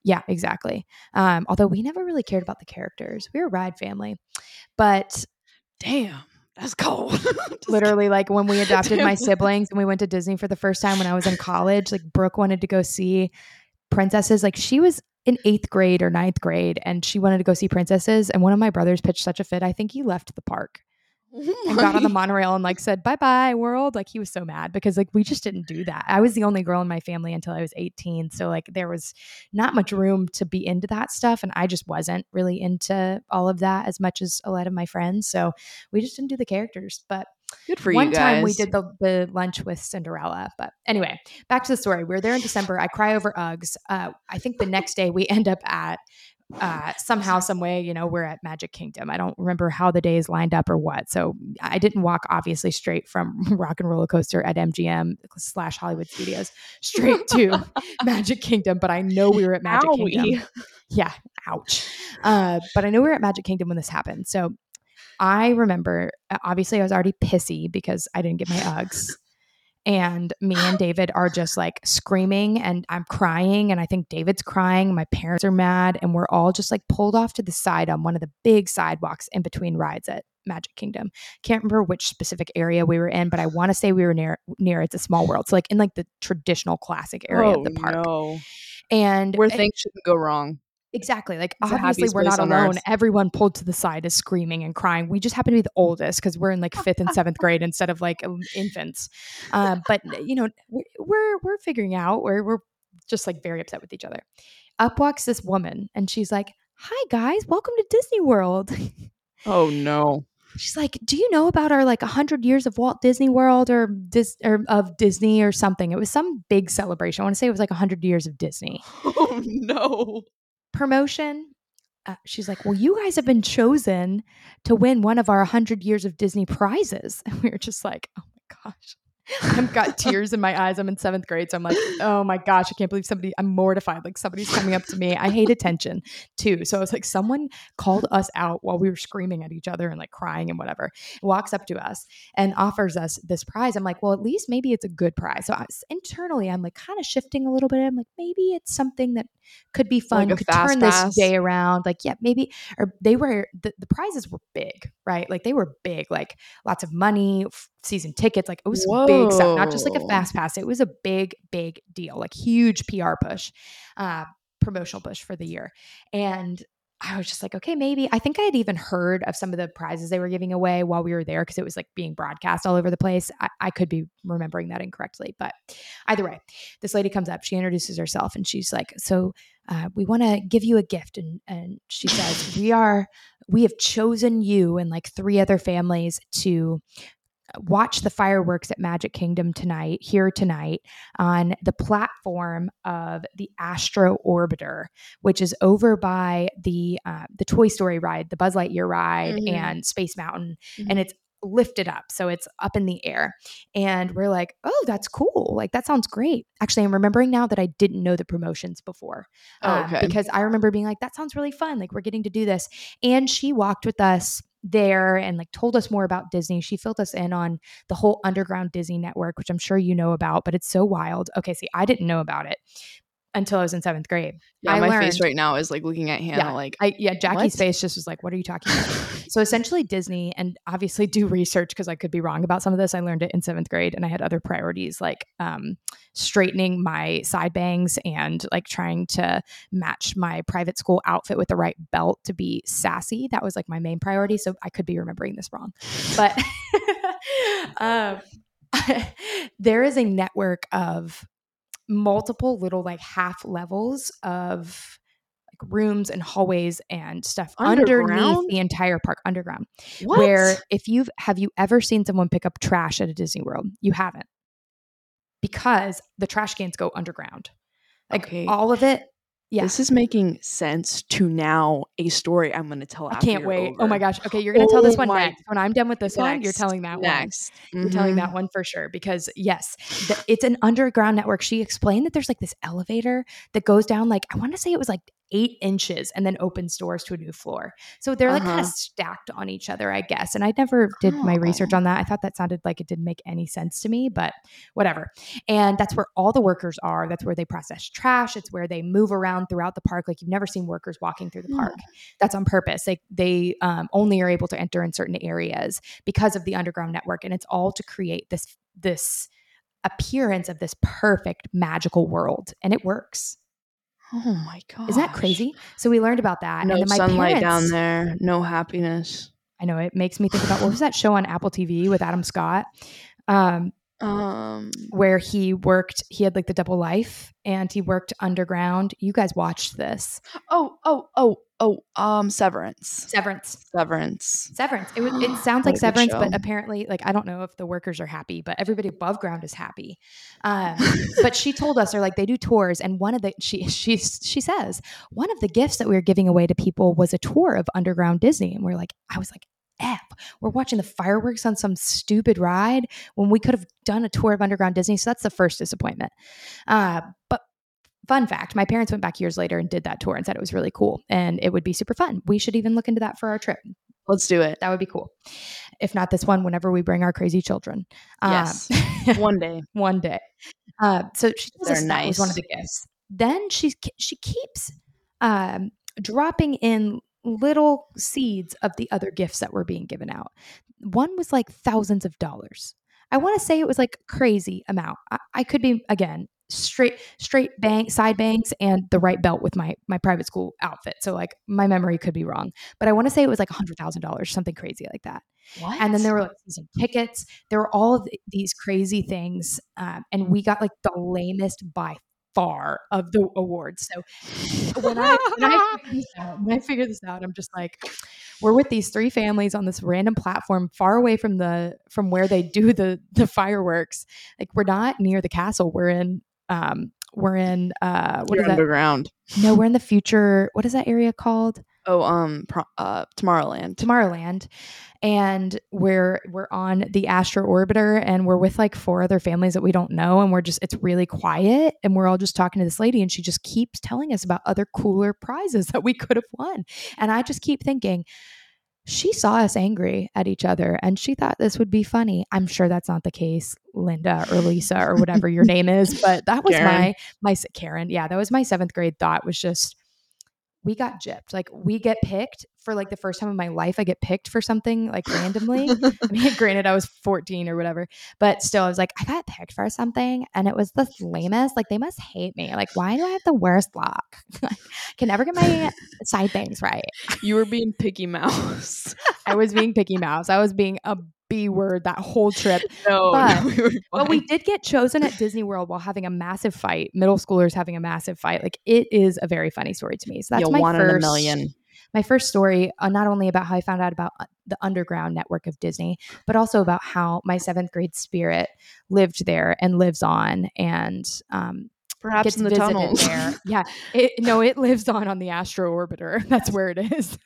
Yeah, exactly. Um, although we never really cared about the characters. We were a ride family, but damn that's cold. Literally, like when we adopted my siblings and we went to Disney for the first time when I was in college, like Brooke wanted to go see princesses. Like she was in eighth grade or ninth grade and she wanted to go see princesses. And one of my brothers pitched such a fit. I think he left the park and got on the monorail and like said bye bye world like he was so mad because like we just didn't do that i was the only girl in my family until i was 18 so like there was not much room to be into that stuff and i just wasn't really into all of that as much as a lot of my friends so we just didn't do the characters but Good for One you. One time we did the, the lunch with Cinderella. But anyway, back to the story. We are there in December. I cry over Uggs. Uh, I think the next day we end up at uh, somehow, some way, you know, we're at Magic Kingdom. I don't remember how the days lined up or what. So I didn't walk obviously straight from Rock and Roller Coaster at MGM slash Hollywood Studios straight to Magic Kingdom, but I know we were at Magic Owie. Kingdom. Yeah, ouch. Uh, but I know we were at Magic Kingdom when this happened. So I remember, obviously, I was already pissy because I didn't get my Uggs and me and David are just like screaming and I'm crying and I think David's crying my parents are mad and we're all just like pulled off to the side on one of the big sidewalks in between rides at Magic Kingdom. Can't remember which specific area we were in, but I want to say we were near near it's a small world. So like in like the traditional classic area oh, of the oh, park. No. And Where things shouldn't go wrong. Exactly. Like It's obviously we're not alone. Everyone pulled to the side is screaming and crying. We just happen to be the oldest because we're in like fifth and seventh grade instead of like um, infants. Uh, but you know, we- we're we're figuring out. We're we're just like very upset with each other. Up walks this woman and she's like, "Hi guys, welcome to Disney World." Oh no. She's like, "Do you know about our like 100 years of Walt Disney World or Dis- or of Disney or something? It was some big celebration. I want to say it was like 100 years of Disney." Oh no. Promotion. Uh, she's like, Well, you guys have been chosen to win one of our 100 years of Disney prizes. And we were just like, Oh my gosh. I've got tears in my eyes. I'm in seventh grade. So I'm like, oh my gosh, I can't believe somebody, I'm mortified. Like somebody's coming up to me. I hate attention too. So I was like, someone called us out while we were screaming at each other and like crying and whatever, walks up to us and offers us this prize. I'm like, well, at least maybe it's a good prize. So I was, internally, I'm like kind of shifting a little bit. I'm like, maybe it's something that could be fun, Like could turn pass? this day around. Like, yeah, maybe, or they were, the, the prizes were big, right? Like they were big, like lots of money, f- season tickets. Like it was big stuff, not just like a fast pass. It was a big, big deal, like huge PR push, uh, promotional push for the year. And I was just like, okay, maybe. I think I had even heard of some of the prizes they were giving away while we were there because it was like being broadcast all over the place. I, I could be remembering that incorrectly, but either way, this lady comes up, she introduces herself, and she's like, "So, uh, we want to give you a gift," and and she says, "We are, we have chosen you and like three other families to." Watch the fireworks at Magic Kingdom tonight, here tonight, on the platform of the Astro Orbiter, which is over by the uh, the Toy Story ride, the Buzz Lightyear ride, Mhm. and Space Mountain, Mhm. and it's lifted up, so it's up in the air. And we're like, "Oh, that's cool! Like that sounds great." Actually, I'm remembering now that I didn't know the promotions before, um, okay. because I remember being like, "That sounds really fun! Like we're getting to do this." And she walked with us there and like told us more about Disney. She filled us in on the whole underground Disney network, which I'm sure you know about, but it's so wild. Okay, see, I didn't know about it until I was in seventh grade. Yeah, I my learned- face right now is like looking at Hannah Yeah, like I yeah, Jackie's What? face just was like, "What are you talking about?" so essentially, Disney and obviously do research because I could be wrong about some of this. I learned it in seventh grade, and I had other priorities like um, straightening my side bangs and like trying to match my private school outfit with the right belt to be sassy. That was like my main priority. So I could be remembering this wrong, but um, there is a network of multiple little like half levels of like rooms and hallways and stuff underneath the entire park underground what? where if you've have you ever seen someone pick up trash at a Disney World? You haven't. Because the trash cans go underground. Like Okay. all of it. Yeah. This is making sense to now a story I'm going to tell I can't wait. Oh my gosh. Okay, you're gonna tell this oh one my- next. When I'm done with this one, you're telling that one. next. You're telling that mm-hmm. one for sure because yes, the, it's an underground network. She explained that there's like this elevator that goes down like I want to say it was like eight inches and then opens doors to a new floor. So they're like kind of Uh-huh. stacked on each other, I guess. And I never did my research Oh. on that. I thought that sounded like it didn't make any sense to me, but whatever. And that's where all the workers are. That's where they process trash. It's where they move around throughout the park. Like you've never seen workers walking through the park. That's on purpose. Like they um, only are able to enter in certain areas because of the underground network, and it's all to create this this appearance of this perfect magical world, and it works. Oh my god. Isn't that crazy? So we learned about that, No and then my sunlight parents, down there, no happiness. I know it makes me think about what was that show on Apple TV with Adam Scott, um, Um where he worked. He had like the double life, and he worked underground. You guys watched this? Oh, oh, oh, Oh, um, Severance. Severance. Severance. Severance. It, was, it sounds like Severance, but apparently, like I don't know if the workers are happy, but everybody above ground is happy. Um, but she told us, or like they do tours, and one of the she she she says one of the gifts that we were giving away to people was a tour of underground Disney, and we're like, I was like. F. We're watching the fireworks on some stupid ride when we could have done a tour of underground Disney. So that's the first disappointment. Uh, but fun fact my parents went back years later and did that tour and said it was really cool and it would be super fun. We should even look into that for our trip. Let's do it. That would be cool. If not this one, whenever we bring our crazy children. Yes. Um, One day. one day. Uh, so she tells They're us that was one of the gifts. Then she she keeps um, dropping in little seeds of the other gifts that were being given out. One was like thousands of dollars. I want to say it was like crazy amount. I, I could be again straight straight bank side banks and the right belt with my my private school outfit. So like my memory could be wrong, but I want to say it was like a hundred thousand dollars, something crazy like that. What? And then there were like season tickets. There were all of these crazy things, um, and we got like the lamest by far of the awards. So when I when I this out, when I figured this out, I'm just like, we're with these three families on this random platform far away from the from where they do the the fireworks. Like we're not near the castle. We're in um we're in uh what is that? underground. No, we're in the future. What is that area called? Oh, um, pro- uh, Tomorrowland. Tomorrowland, and we're we're on the Astro Orbiter, and we're with like four other families that we don't know, and we're just it's really quiet, and we're all just talking to this lady, and she just keeps telling us about other cooler prizes that we could have won, and I just keep thinking. She saw us angry at each other and she thought this would be funny. I'm sure that's not the case, Linda or Lisa or whatever your name is, but that was Karen. my my Karen. Yeah, that was my seventh grade thought was just we got gypped. Like we get picked for like the first time in my life. I get picked for something like randomly. I mean, granted, I was 14 or whatever, but still, I was like, I got picked for something, and it was the lamest. Like they must hate me. Like, why do I have the worst luck? Can never get my side things right. you were being picky mouse. I was being picky mouse. I was being a B word that whole trip. no, But- no, we But we did get chosen at Disney World while having a massive fight. Middle schoolers having a massive fight. Like it is a very funny story to me. So that's you my one first in a million. my first story, uh, not only about how I found out about uh, the underground network of Disney, but also about how my seventh grade spirit lived there and lives on, and um, Perhaps gets in the visited tunnels. there. Yeah, it, no, it lives on on the Astro Orbiter. That's where it is,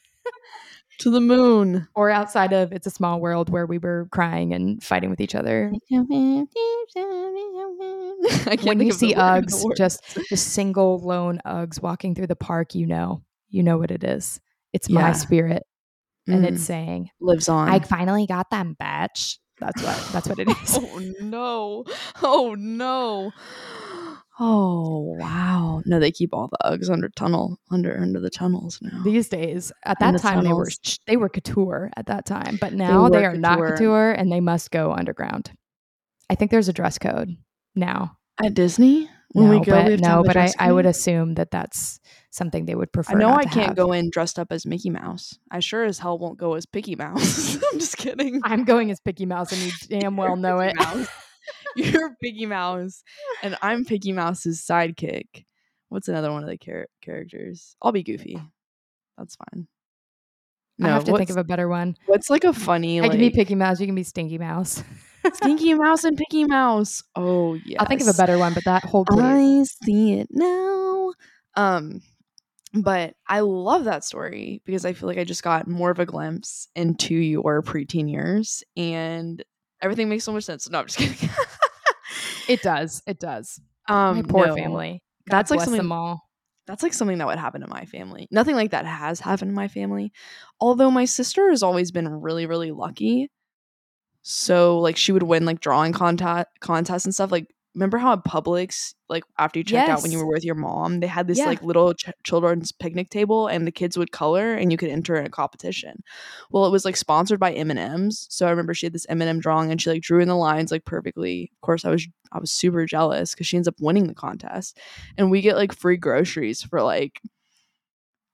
to the moon. or outside of It's a Small World, where we were crying and fighting with each other. I can't When you see Uggs, just just single lone Uggs walking through the park, you know, you know what it is. It's my Yeah. spirit, and Mm, it's saying, lives on. "I finally got them, bitch." That's what. That's what it is. oh no! Oh no! Oh wow! No, they keep all the Uggs under tunnel under under the tunnels now. These days, at that the time, they were they were couture at that time, but now they, were are not couture. couture, and they must go underground. I think there's a dress code now. At Disney, when no, we go, but we have to no, but I, I would assume that that's something they would prefer. I know I can't have. go in dressed up as Mickey Mouse. I sure as hell won't go as Picky Mouse. I'm just kidding. I'm going as Picky Mouse, and you damn well know it. You're Picky Mouse, and I'm Picky Mouse's sidekick. What's another one of the char- characters? I'll be Goofy. That's fine. I have to think of a better one. What's like a funny I like can be Picky Mouse. You can be Stinky Mouse. Stinky Mouse and Picky Mouse? Oh yeah. I'll think of a better one, but that whole. I see it now. Um, but I love that story because I feel like I just got more of a glimpse into your preteen years, and everything makes so much sense. No, I'm just kidding. it does. It does. um, My poor no, family. God That's like something. them all. That's like something that would happen to my family. Nothing like that has happened to my family. Although my sister has always been really, really lucky. So like she would win like drawing contest contests and stuff. Like remember how at Publix, like after you checked out when you were with your mom, they had this Yeah. like little ch- children's picnic table, and the kids would color, and you could enter in a competition. Well, it was like sponsored by M and M's. So I remember she had this M and M drawing, and she like drew in the lines like perfectly. Of course, I was I was super jealous because she ends up winning the contest, and we get like free groceries for like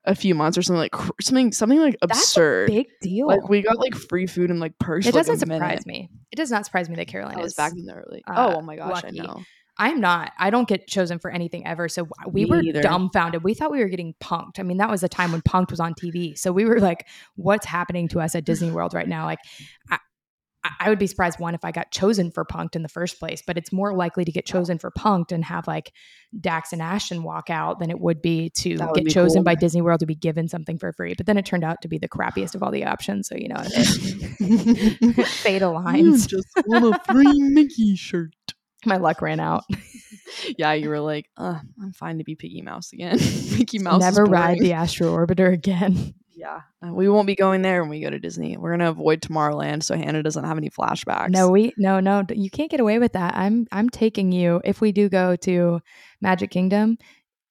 a few months or something like cr- something something like That's absurd. a big deal. Like we got like free food and like purse. it doesn't minute. surprise me. It does not surprise me that Carolina was is back in the early. uh, oh, oh my gosh, lucky. I know. I'm not. I don't get chosen for anything ever. So we Me were either. dumbfounded. We thought we were getting punked. I mean, that was a time when punked was on TV. So we were like, what's happening to us at Disney World right now? Like, I, I would be surprised one if I got chosen for punked in the first place, but it's more likely to get chosen for punked and have like Dax and Ashton walk out than it would be to would get be chosen cool. by Disney World to be given something for free. But then it turned out to be the crappiest of all the options. So you know, fatal lines. just want a free Mickey shirt. My luck ran out. Yeah, you were like, uh, I'm fine to be Picky Mouse again. Mickey Mouse. Never ride the Astro Orbiter again. Yeah, uh, we won't be going there when we go to Disney. We're gonna avoid Tomorrowland so Hannah doesn't have any flashbacks. No, we no no. You can't get away with that. I'm I'm taking you. If we do go to Magic Kingdom,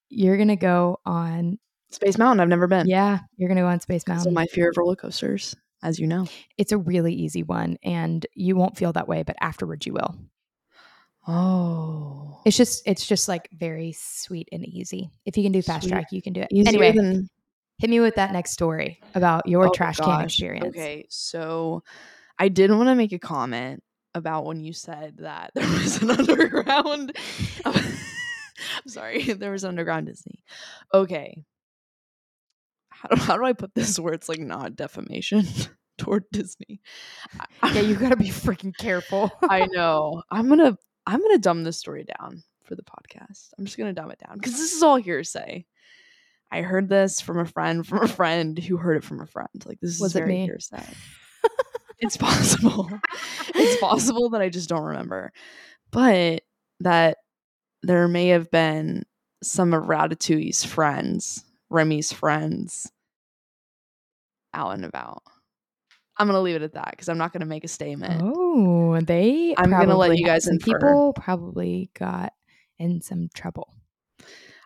you're gonna go on. Space Mountain. I've never been. Yeah, you're gonna go on Space Mountain. my fear of roller coasters, as you know. it's a really easy one, and you won't feel that way, but afterwards you will. Oh, It's just it's just like very sweet and easy. If you can do fast Sweet. track, you can do it. easier anyway, than hit me with that next story about your Oh, trash can experience. Okay, so I did want to make a comment about when you said that there was an underground. I'm sorry, there was underground Disney. Okay, how do, how do I put this where it's like not defamation toward Disney? Yeah, you gotta be freaking careful. I know. I'm gonna I'm gonna dumb this story down for the podcast. I'm just gonna dumb it down because this is all hearsay. I heard this from a friend from a friend who heard it from a friend. Like this Was is it very me? hearsay. it's possible. it's possible that I just don't remember, but that there may have been some of Ratatouille's friends, Remy's friends, out and about. I'm gonna leave it at that because I'm not gonna make a statement. Oh, they. I'm gonna let you guys some infer. People probably got in some trouble.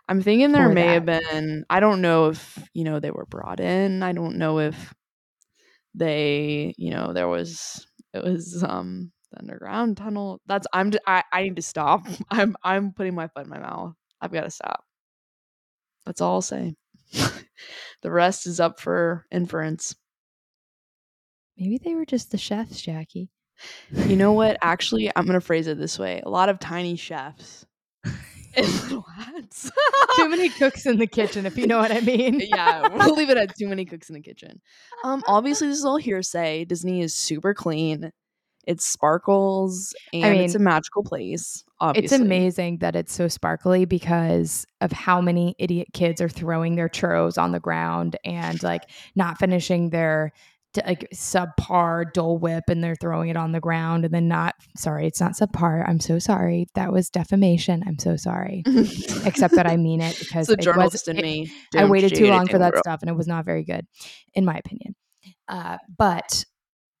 I'm thinking there may have been I don't know if, you know, they were brought in. I don't know if they, you know, there was it was um the underground tunnel. That's I'm I I need to stop. I'm I'm putting my foot in my mouth. I've got to stop. That's all I'll say. the rest is up for inference. Maybe they were just the chefs, Jackie. You know what? Actually, I'm going to phrase it this way. A lot of tiny chefs little hats. Too many cooks in the kitchen, if you know what I mean. yeah, we'll leave it at too many cooks in the kitchen. Um, obviously, this is all hearsay. Disney is super clean. It sparkles, and it's a magical place. Obviously. It's amazing that it's so sparkly because of how many idiot kids are throwing their churros on the ground and like not finishing their like subpar Dole Whip and they're throwing it on the ground and then not sorry, it's not subpar. I'm so sorry. That was defamation. I'm so sorry. Except that I mean it because it's the it was journalist in it- me. I waited too long for that stuff and it was not very good, in my opinion. Uh, but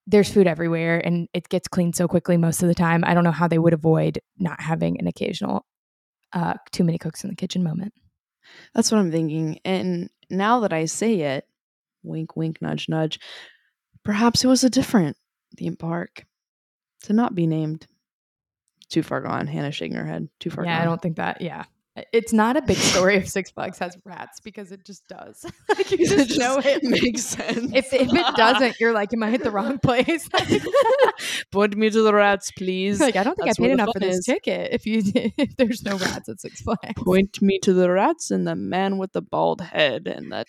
there's food everywhere and it gets cleaned so quickly most of the time. I don't know how they would avoid not having an occasional uh, too many cooks in the kitchen moment. That's what I'm thinking. And now that I say it, wink, wink, nudge, nudge. Perhaps it was a different theme park to not be named. Too far gone. Hannah shaking her head. Too far yeah, gone. I don't think that. Yeah. It's not a big story if Six Flags has rats because it just does. like you It just know it. makes sense. If, if it doesn't, you're like, am I at the wrong place? Point me to the rats, please. like, I don't think That's I paid enough for this is. ticket. If you if there's no rats at Six Flags, Point me to the rats and the man with the bald head and the.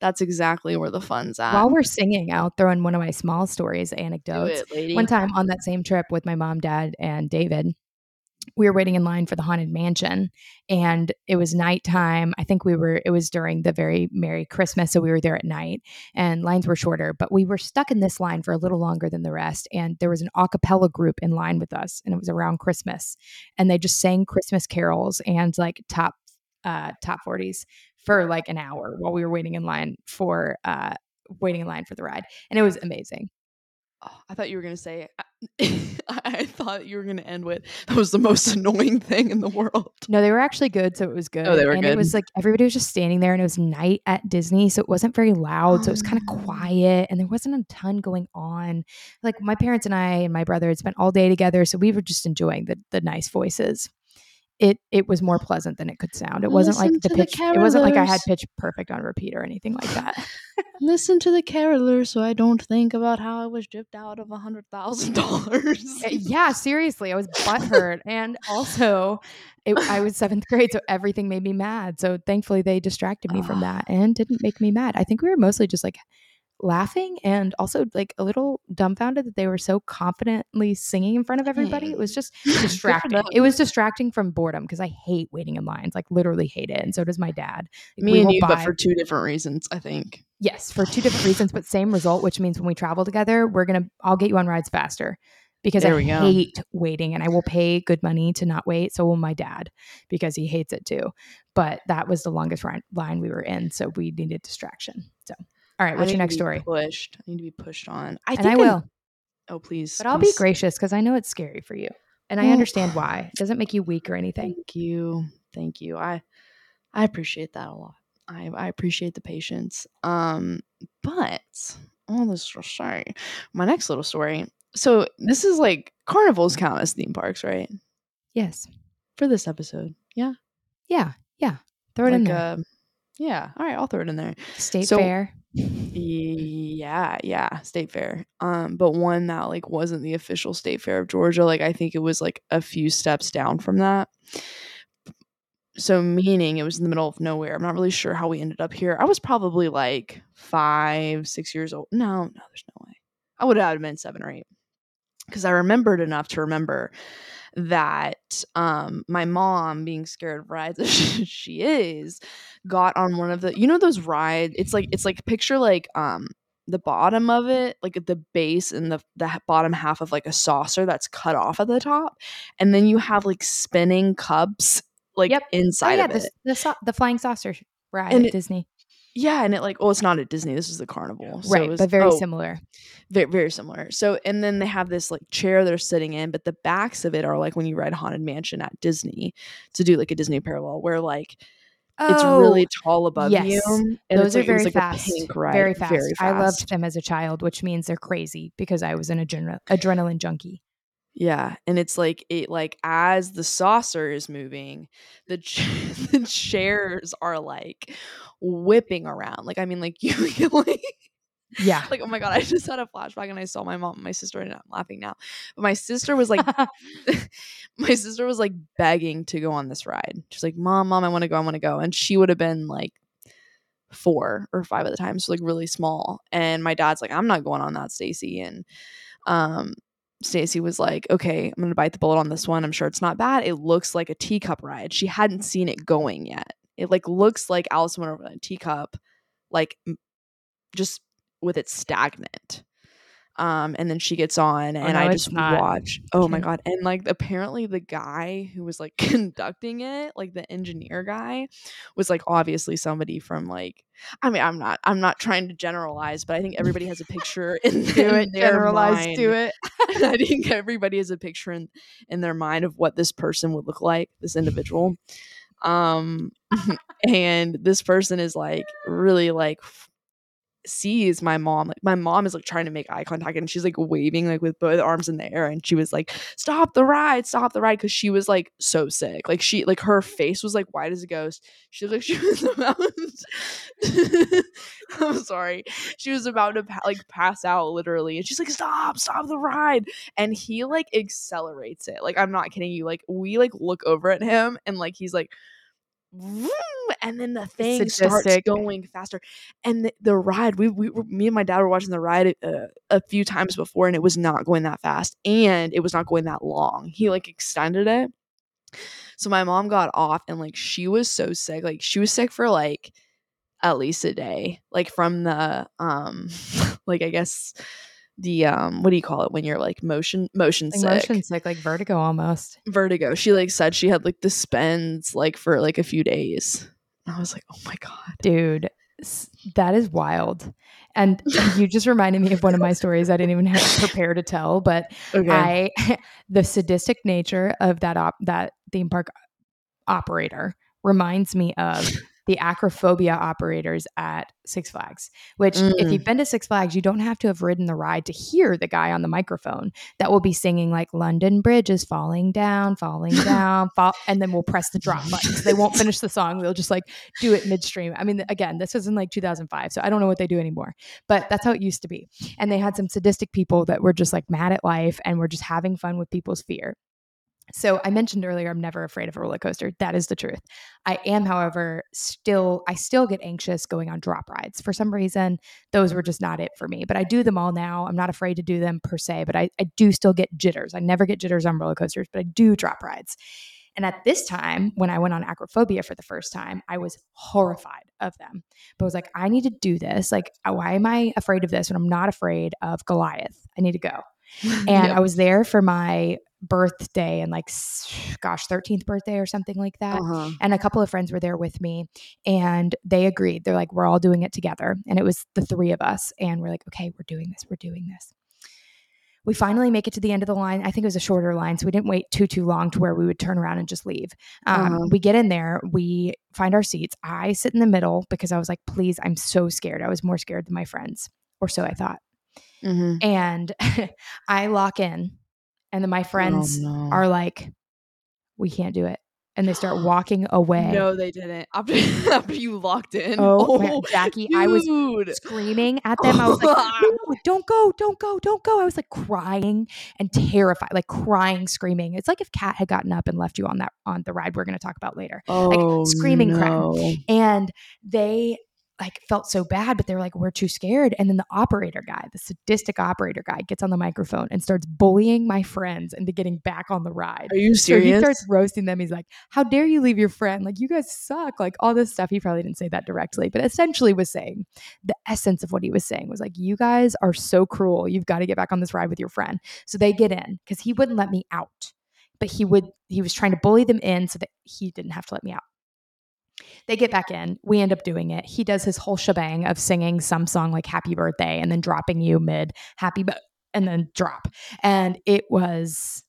That's exactly where the fun's at. While we're singing, I'll throw in one of my small stories, anecdotes. it. One time on that same trip with my mom, dad, and David, we were waiting in line for the haunted mansion and it was nighttime. I think we were, it was during the very Merry Christmas. So we were there at night and lines were shorter, but we were stuck in this line for a little longer than the rest. And there was an a cappella group in line with us and it was around Christmas. And they just sang Christmas carols and like top, uh, top 40s for like an hour while we were waiting in line for, uh, waiting in line for the ride. And it was amazing. Oh, I thought you were gonna say. I thought you were gonna end with that was the most annoying thing in the world. No, they were actually good, so it was good. Oh, they were and good. it was like everybody was just standing there, and it was night at Disney, so it wasn't very loud. So it was kind of Oh. quiet, and there wasn't a ton going on. Like my parents and I and my brother had spent all day together, so we were just enjoying the the nice voices. It it was more pleasant than it could sound. It wasn't like the to the pitch. it wasn't like I had pitch perfect on repeat or anything like that. Listen to the caroler so I don't think about how I was gypped out of a hundred thousand dollars. Uh, yeah, seriously, I was butthurt, and also, it, I was seventh grade, so everything made me mad. So thankfully, they distracted me from that and didn't make me mad. I think we were mostly just like laughing and also like a little dumbfounded that they were so confidently singing in front of everybody. It was just distracting. it was distracting from boredom because I hate waiting in lines, like literally hate it, and so does my dad. Like, Me and you, but for two different reasons, I think. Yes, for two different reasons, but same result, which means when we travel together, we're gonna I'll get you on rides faster because There I we go. hate waiting and I will pay good money to not wait. So will my dad because he hates it too. But that was the longest line we were in, so we needed distraction. All right, what's your next story? Pushed. I need to be pushed on. I and think I I'm- will, Oh, please. but I'll be gracious because I know it's scary for you, and I understand why. It doesn't make you weak or anything. Thank you. Thank you. I I appreciate that a lot. I I appreciate the patience. Um, but all this say, my next little story. So this is like carnivals count as theme parks, right? Yes, For this episode, yeah. yeah, yeah. Throw it in Like, there. uh, yeah. All right, I'll throw it in there. State so- fair. Yeah, yeah, state fair. Um, but one that like wasn't the official state fair of Georgia. Like I think it was like a few steps down from that. So meaning it was in the middle of nowhere. I'm not really sure how we ended up here. I was probably like five, six years old. No, no, there's no way. I would have been seven or eight. Because I remembered enough to remember that um my mom being scared of rides as she is got on one of the you know those rides it's like it's like picture like um the bottom of it like at the base and the the bottom half of like a saucer that's cut off at the top and then you have like spinning cups like Yep. Oh inside yeah, of the it the, the flying saucer ride And at it- Disney, yeah and it like oh it's not at disney this is the carnival So it right? was- but very oh, similar. very, very similar. So, and then they have this like chair they're sitting in, but the backs of it are like when you ride Haunted Mansion at Disney to do like a Disney parallel, where like it's oh, really tall above yes. you. and Those it's, are like, very like, fast. ride, Very fast. Very I loved them as a child, which means they're crazy because I was an adrenal adrenaline junkie. Yeah, and it's like it like as the saucer is moving, the ch- the chairs are like whipping around. Like I mean, like you can, like Yeah. like oh my god, I just had a flashback and I saw my mom and my sister and I'm laughing now. But my sister was like my sister was like begging to go on this ride. She's like, "Mom, mom, I want to go. I want to go." And she would have been like 4 or 5 at the time, so like really small. And my dad's like, "I'm not going on that, Stacy." And um Stacy was like, "Okay, I'm going to bite the bullet on this one. I'm sure it's not bad. It looks like a teacup ride." She hadn't seen it going yet. It like looks like Alice went over a teacup like just with it stagnant. Um, and then she gets on, and Oh, no, I just not. watch. Oh my god! And like, apparently, the guy who was like conducting it, like the engineer guy, was like obviously somebody from like. I mean, I'm not. I'm not trying to generalize, but I think everybody has a picture in, do in it. their Generalize. mind. Do it. I think everybody has a picture in in their mind of what this person would look like, this individual. Um, and this person is like really like sees my mom like my mom is like trying to make eye contact and she's like waving like with both arms in the air and she was like stop the ride stop the ride because she was like so sick. Like she like her face was like white as a ghost. She looked like she was about i'm sorry. She was about to pa- like pass out literally and she's like stop stop the ride. And he like accelerates it. Like i'm not kidding you. Like we like look over at him and like he's like and then the thing starts going faster. And the, the ride we, we were me and my dad were watching the ride uh, a few times before and it was not going that fast and it was not going that long. He like extended it. So my mom got off and like she was so sick like she was sick for like at least a day like from the um like i guess the um what do you call it when you're like motion motion Like sick motion sick, like vertigo almost. vertigo. She like said she had like the spends like for like a few days. I was like oh my god. Dude, that is wild. And you just reminded me of one of my stories I didn't even have to prepare to tell, but okay. I the sadistic nature of that op that theme park operator reminds me of the acrophobia operators at Six Flags, which, if Mm. you've been to Six Flags, you don't have to have ridden the ride to hear the guy on the microphone that will be singing like London Bridge is falling down, falling down, fall, and then we'll press the drop button. So they won't finish the song. They'll just like do it midstream. I mean, again, this was in like 2005, so I don't know what they do anymore, but that's how it used to be. And they had some sadistic people that were just like mad at life and were just having fun with people's fear. So I mentioned earlier, I'm never afraid of a roller coaster. That is the truth. I am, however, still I still get anxious going on drop rides. For some reason, those were just not it for me. But I do them all now. I'm not afraid to do them per se, but I, I do still get jitters. I never get jitters on roller coasters, but I do drop rides. And at this time, when I went on acrophobia for the first time, I was horrified of them. But I was like, I need to do this. Like, uh, why am I afraid of this when I'm not afraid of Goliath? I need to go. And Yep. I was there for my birthday and like, gosh, 13th birthday or something like that. Uh-huh. And a couple of friends were there with me and they agreed. They're like, we're all doing it together. And it was the three of us. And we're like, okay, we're doing this. We're doing this. We finally make it to the end of the line. I think it was a shorter line. So we didn't wait too, too long to where we would turn around and just leave. Um, Uh-huh. We get in there, we find our seats. I sit in the middle because I was like, please, I'm so scared. I was more scared than my friends, or so I thought. Mhm. And I lock in, and then my oh, friends Oh, no. are like, we can't do it. And they start walking away. No, they didn't. After after you locked in. Oh, my- Jackie, I was screaming at them. I was like, "No, don't go, don't go, don't go. I was like crying and terrified, like crying, screaming. It's like if Kat had gotten up and left you on that on the ride we're going to talk about later. oh, screaming crying. And they like felt so bad, but they were like, we're too scared. And then the operator guy, the sadistic operator guy, gets on the microphone and starts bullying my friends into getting back on the ride. Are you So he starts roasting them. He's like, How dare you leave your friend? Like, you guys suck. Like, all this stuff. He probably didn't say that directly, but essentially was saying the essence of what he was saying was like, You guys are so cruel. You've got to get back on this ride with your friend. So they get in because he wouldn't let me out, but he would, he was trying to bully them in so that he didn't have to let me out. They get back in. We end up doing it. He does his whole shebang of singing some song like Happy Birthday and then dropping you mid Happy Birthday and then drop. And it was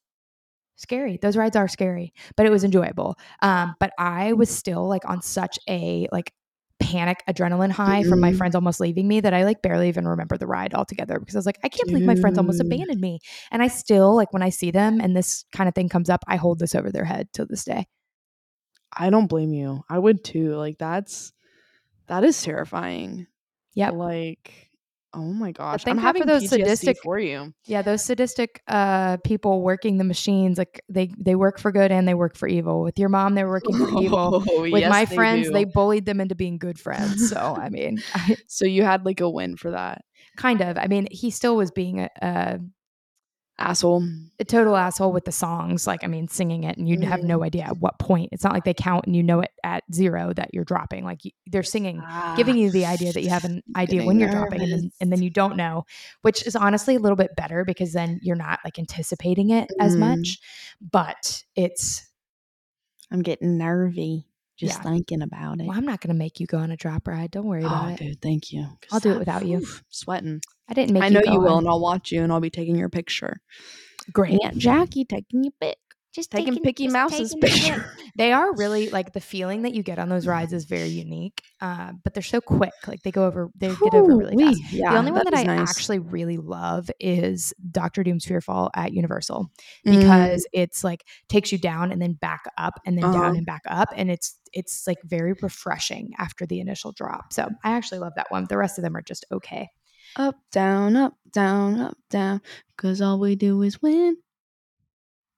scary. Those rides are scary, but it was enjoyable. Um, but I was still like on such a like panic adrenaline high from my Mhm. friends almost leaving me that I like barely even remember the ride altogether because I was like, I can't believe my friends almost abandoned me. And I still like when I see them and this kind of thing comes up, I hold this over their head till this day. I don't blame you. I would too. Like that's that is terrifying. Yeah. Like, oh my gosh. I'm having those PTSD sadistic- for you. Yeah, those sadistic uh, people working the machines, like they they work for good and they work for evil. With your mom, they were working for evil. Oh, With yes, my they friends, do. they bullied them into being good friends. So I mean, I, So you had like a win for that. kind of. I mean, he still was being a, a, Asshole. a total asshole with the songs. Like, I mean, singing it, and you'd have no idea at what point. It's not like they count and you know it at zero that you're dropping. Like you, they're singing, giving you the idea that you have an idea when you're dropping, and then and then you don't know, which is honestly a little bit better because then you're not like anticipating it as Mhm. much. But it's I'm getting nervy just Yeah. thinking about it. well, I'm not going to make you go on a drop ride. Don't worry about oh, it. dude, thank you. I'll do it without you. sweating. I didn't make. It. I know you, you will, and I'll watch you, and I'll be taking your picture. Great. Aunt Jackie taking your pic. Just Taking Picky Mouse's picture. They are really like the feeling that you get on those rides is very unique, uh, but they're so quick. Like they go over, they get over really Whew-wee. fast. Yeah, the only one that I nice. actually really love is Doctor Doom's Fearfall at Universal Mm. because it's like takes you down and then back up and then Uh-huh. down and back up, and it's it's like very refreshing after the initial drop. So I actually love that one. The rest of them are just okay. Up, down, up, down, up, down. Cause all we do is win.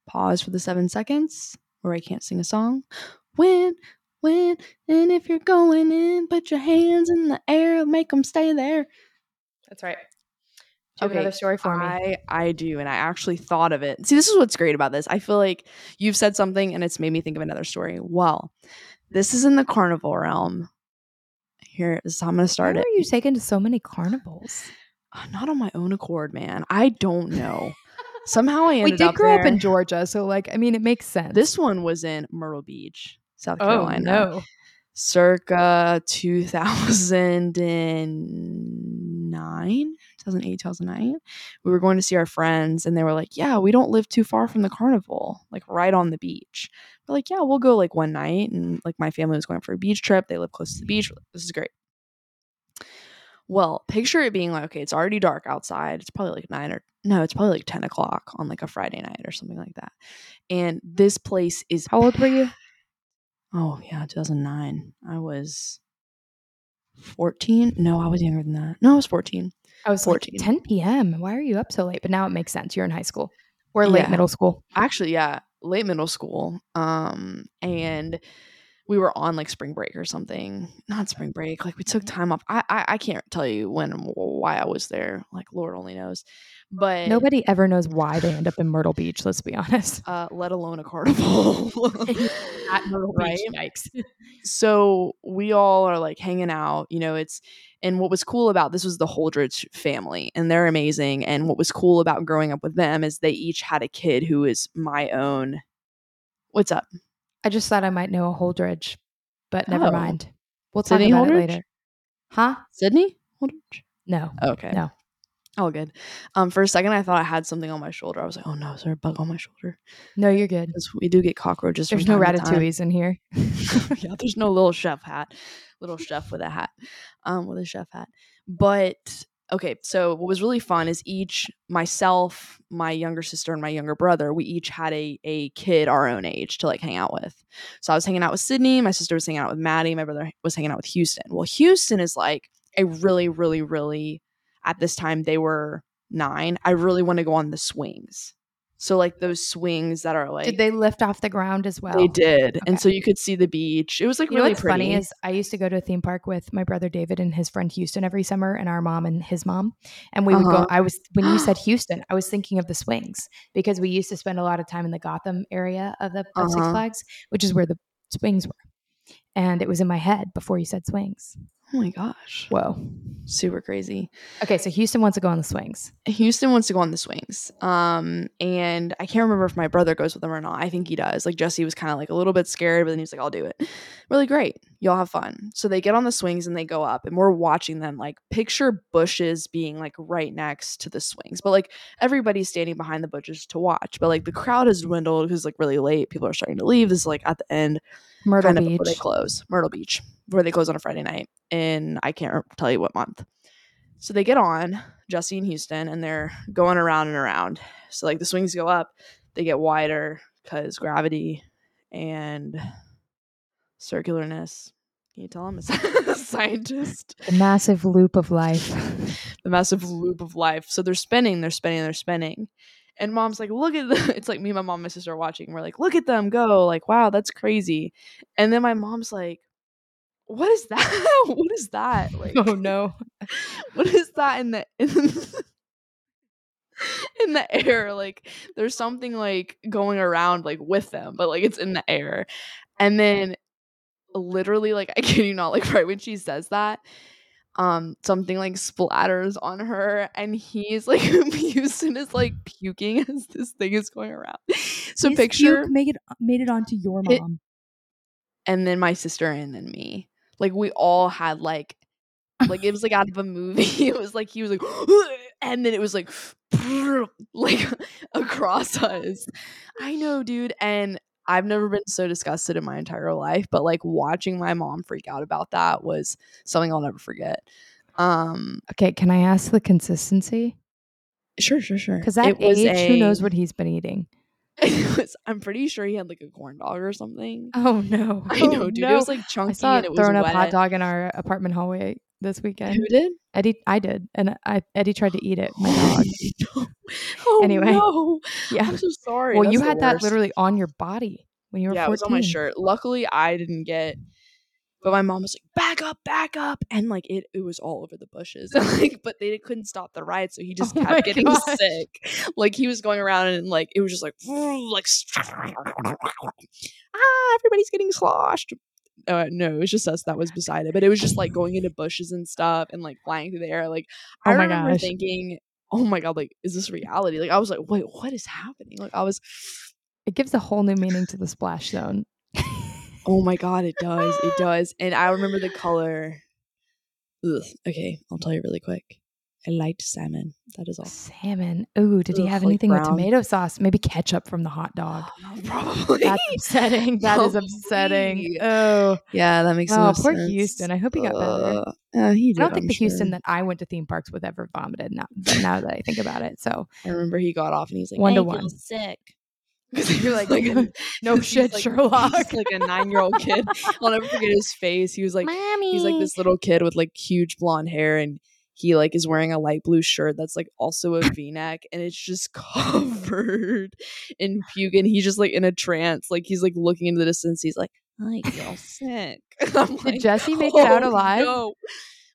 Pause for the seven seconds where I can't sing a song. Win, win. And if you're going in, put your hands in the air, make them stay there. That's right. Do you have Okay, another story for me? I I do, and I actually thought of it. See, this is what's great about this. I feel like you've said something, and it's made me think of another story. Well, this is in the carnival realm. Here is how I'm going to start Why it. are you taken to so many carnivals? Uh, Not on my own accord, man. I don't know. Somehow I ended we did up grow up in. Georgia, so like I mean, it makes sense. This one was in Myrtle Beach, South oh Carolina, no, circa 2009. 2009, 2008, 2009. We were going to see our friends and they were like, Yeah, we don't live too far from the carnival, like right on the beach. We're like, Yeah, we'll go like one night. And like my family was going for a beach trip. They live close to the beach. This is great. Well, picture it being like, okay, it's already dark outside. It's probably like nine or no, it's probably like 10 o'clock on like a Friday night or something like that. And this place is How old were you? Oh, yeah, 2009. I was 14. No, I was younger than that. No, I was 14. I was 14. like 10 p.m. Why are you up so late? But now it makes sense. You're in high school or late Yeah. middle school. Actually, yeah, late middle school. Um, and we were on like spring break or something. Not spring break. Like we took time off. I I, I can't tell you when why I was there. Like Lord only knows. But Nobody ever knows why they end up in Myrtle Beach. Let's be honest. uh, let alone a carnival. At Myrtle Right? Yikes. so we all are like hanging out you know it's and what was cool about this was the holdridge family and they're amazing and what was cool about growing up with them is they each had a kid who is my own what's up I just thought I might know a Holdridge, but never Oh. mind. We'll talk Sydney about Holdridge? it later. Huh? sydney holdridge No. okay No. all good um for a second i thought i had something on my shoulder i was like oh no is there a bug on my shoulder No, you're good. we do get cockroaches There's no time to time. ratatouilles in here. yeah, there's no little chef hat, little chef with a hat, um, with a chef hat. But okay, so what was really fun is each myself, my younger sister, and my younger brother, we each had a a kid our own age to like hang out with. So I was hanging out with Sydney, my sister was hanging out with Maddie, my brother was hanging out with Houston. Well, Houston is like a really, really, really at this time they were nine. I really want to go on the swings. So like those swings that are like Did they lift off the ground as well? they did, Okay. and so you could see the beach. It was like You know really funny is I used to go to a theme park with my brother David and his friend Houston every summer, and our mom and his mom. And we would Uh-huh. go. I was when you said Houston, I was thinking of the swings because we used to spend a lot of time in the Gotham area of the of Six Uh-huh. Flags, which is where the swings were. And it was in my head before you said swings. Oh my gosh, Whoa. super crazy. Okay, so Houston wants to go on the swings. Houston wants to go on the swings. Um, and I can't remember if my brother goes with them or not. I think he does. Like Jesse was kind of like a little bit scared, but then he's like, I'll do it. Really great. Y'all have fun. So they get on the swings and they go up, and we're watching them. Like picture bushes being like right next to the swings, but like everybody's standing behind the bushes to watch. But like the crowd has dwindled because like really late. People are starting to leave. This is like at the end. Myrtle kind of Beach. they close myrtle beach before they close on a friday night and i can't tell you what month so they get on jesse and houston and they're going around and around so like the swings go up they get wider because gravity and circularness can you tell i'm a scientist The massive loop of life. the massive loop of life. So they're spinning, they're spinning, they're spinning. And mom's like, look at them. It's like me, and my mom, and my sister are watching. We're like, look at them go. Like, wow, that's crazy. And then my mom's like, what is that? what is that? Like, oh no. what is that in the in, in the air? Like, there's something like going around like with them, but like it's in the air. And then literally, like, I kid you not, like right when she says that, um, something like splatters on her, and he's like Houston is like puking as this thing is going around. So picture make it made it onto your It- mom. and then my sister and then me. Like we all had like like it was like out of a movie. It was like he was like and then it was like like across us. I know, dude. And I've never been so disgusted in my entire life, but like watching my mom freak out about that was something I'll never forget. Um Okay, can I ask the consistency? sure, sure, sure. Because that age, who knows what he's been eating? was, I'm pretty sure he had like a corn dog or something. Oh no! I know, Oh, dude. no. It was like chunky. I saw and it it was throwing up wet. hot dog in our apartment hallway this weekend. Who did? Eddie, I did, and I Eddie tried to eat it. My dog. Oh, Anyway. no. Yeah. I'm so sorry. Well, That's you had that literally on your body when you were Yeah, 14. it was on my shirt. Luckily, I didn't get. But my mom was like, "Back up, back up!" And like it, it was all over the bushes. like, but they couldn't stop the ride, so he just Oh kept getting gosh. sick. Like he was going around and like it was just like, like, ah, everybody's getting sloshed. Uh, no, it was just us that was beside it, but it was just like going into bushes and stuff and like flying through the air. Like I Oh my remember gosh. thinking, "Oh my god, like is this reality?" Like I was like, "Wait, what is happening?" Like I was, It gives a whole new meaning to the splash zone. Oh my god, it does. It does. And I remember the color. Ugh. Okay, I'll tell you really quick. I liked salmon. That is all. Salmon. Ooh, did he Ugh, have like anything with tomato sauce? Maybe ketchup from the hot dog. Probably. That's upsetting. That is upsetting. Oh, yeah, that makes oh, poor sense. Houston. I hope he got better. Uh, he did. I don't think I'm the Houston that I went to theme parks with ever vomited. Now, now that I think about it, so I remember he got off and he's like One to "I feel one. sick. You're like, a- no shit, like- Sherlock. Like a nine year old kid. I'll never forget his face. He was like mommy. he's like this little kid with like huge blonde hair and he like is wearing a light blue shirt that's like also a v-neck and it's just covered in puke and he's just like in a trance like he's like looking into the distance he's like i feel sick Did Jesse make it out "Oh, alive? no."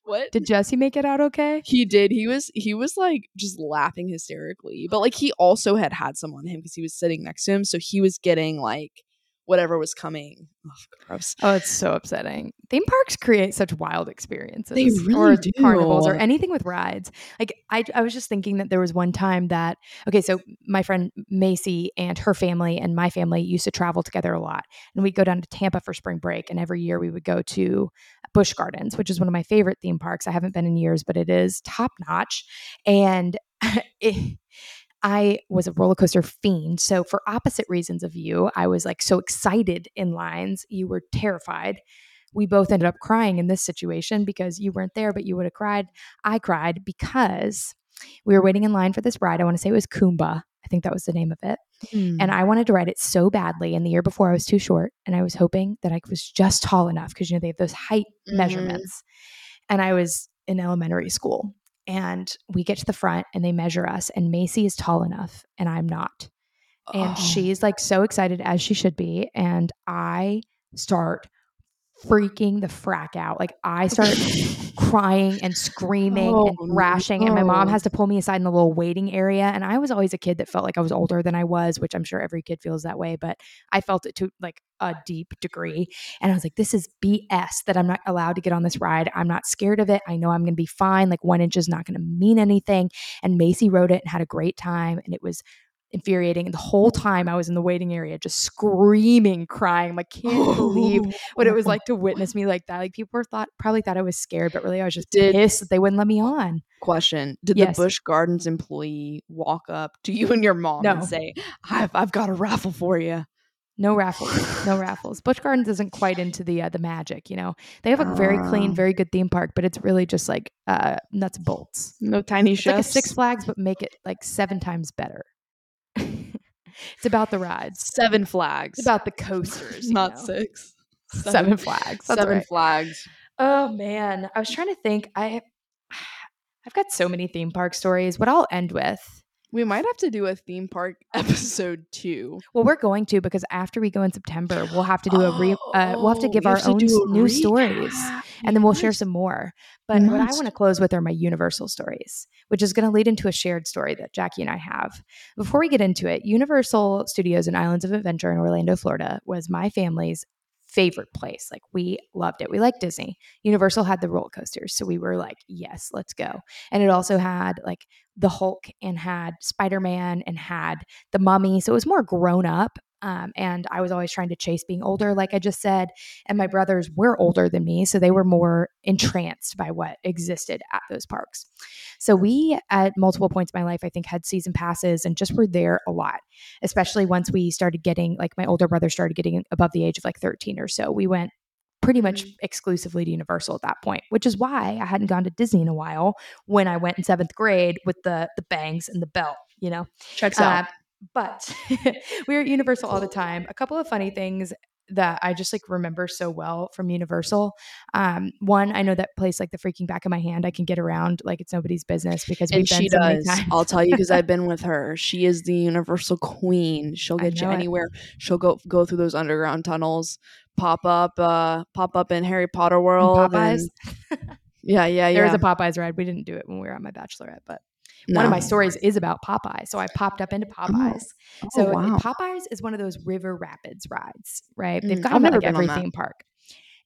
what Did Jesse make it out okay? he did he was he was like just laughing hysterically but like he also had had some on him because he was sitting next to him so he was getting like whatever was coming Ugh, gross Oh, it's so upsetting. Theme parks create such wild experiences. They really or carnivals or anything with rides. Like I, I was just thinking that there was one time that okay, so my friend Macy and her family and my family used to travel together a lot, and we'd go down to Tampa for spring break, and every year we would go to Busch Gardens, which is one of my favorite theme parks. I haven't been in years, but it is top notch, and it, I was a roller coaster fiend. So, for opposite reasons of you, I was like so excited in lines. You were terrified. We both ended up crying in this situation because you weren't there, but you would have cried. I cried because we were waiting in line for this ride. I want to say it was Kumba. I think that was the name of it. And I wanted to ride it so badly. And the year before, I was too short. And I was hoping that I was just tall enough because, you know, they have those height Mhm. measurements. And I was in elementary school. And we get to the front and they measure us. And Macy is tall enough and I'm not. And Oh. she's like so excited as she should be. And I start freaking the frack out. Like I start crying and screaming oh, and Oh, thrashing. And my mom has to pull me aside in the little waiting area. And I was always a kid that felt like I was older than I was, which I'm sure every kid feels that way. But I felt it to like a deep degree. And I was like, this is BS that I'm not allowed to get on this ride. I'm not scared of it. I know I'm going to be fine. Like one inch is not going to mean anything. And Macy rode it and had a great time. And it was infuriating. And the whole time I was in the waiting area, just screaming, crying. I'm Like, can't believe what it was like to witness me like that. Like people were thought probably thought I was scared, but really I was just Did- pissed that they wouldn't let me on. Question: Did Yes. the Busch Gardens employee walk up to you and your mom No. and say, "I've I've got a raffle for you"? No raffles, no raffles. Busch Gardens isn't quite into the uh, the magic, you know. They have a very Ah. clean, very good theme park, but it's really just like uh, nuts and bolts. No tiny It's like a. Six Flags, but make it like seven times better. It's about the rides. Seven flags. It's about the coasters, not know. six. Seven, flags. That's Seven right. flags. Oh man, I was trying to think. I I've got so many theme park stories. What I'll end with. We might have to do a theme park episode two. Well, we're going to because after we go in September, we'll have to do a re. Uh, we'll have to Oh, give our own do s- a new stories, and then we'll share some more. But what I want to close with are my Universal stories, which is going to lead into a shared story that Jackie and I have. Before we get into it, Universal Studios and Islands of Adventure in Orlando, Florida, was my family's favorite place. Like we loved it. We liked Disney. Universal had the roller coasters, so we were like, yes, let's go. And it also had like the Hulk and had Spider Man and had the Mummy, so it was more grown up. Um, and I was always trying to chase being older, like I just said. And my brothers were older than me, so they were more entranced by what existed at those parks. So we, at multiple points in my life, I think had season passes and just were there a lot, especially once we started getting, like my older brother started getting above the age of like 13 or so. We went pretty much exclusively to Universal at that point, which is why I hadn't gone to Disney in a while when I went in seventh grade with the the bangs and the belt, you know. Checks out. Uh, but we were at Universal all the time. A couple of funny things that I just like remember so well from Universal. Um, one, I know that place like the freaking back of my hand. I can get around like it's nobody's business because we've and been she so does. I'll tell you because I've been with her. She is the universal queen. She'll get you know it. anywhere. She'll go go through those underground tunnels, pop up, uh, pop up in Harry Potter World. Popeyes. and- yeah, yeah, yeah. There was a Popeyes ride. We didn't do it when we were on my bachelorette, but one of my stories is about Popeyes. So I popped up into Popeyes. Oh, So wow. Popeyes is one of those river rapids rides, right? They've Mm, got them like every theme park.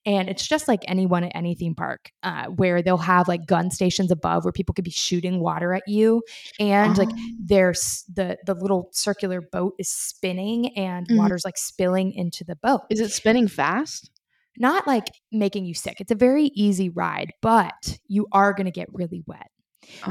And it's just like anyone at any theme park, uh, where they'll have like gun stations above where people could be shooting water at you, and like Oh. there's the the little circular boat is spinning and Mhm. water's like spilling into the boat. is it spinning fast? Not like making you sick. It's a very easy ride, but you are going to get really wet.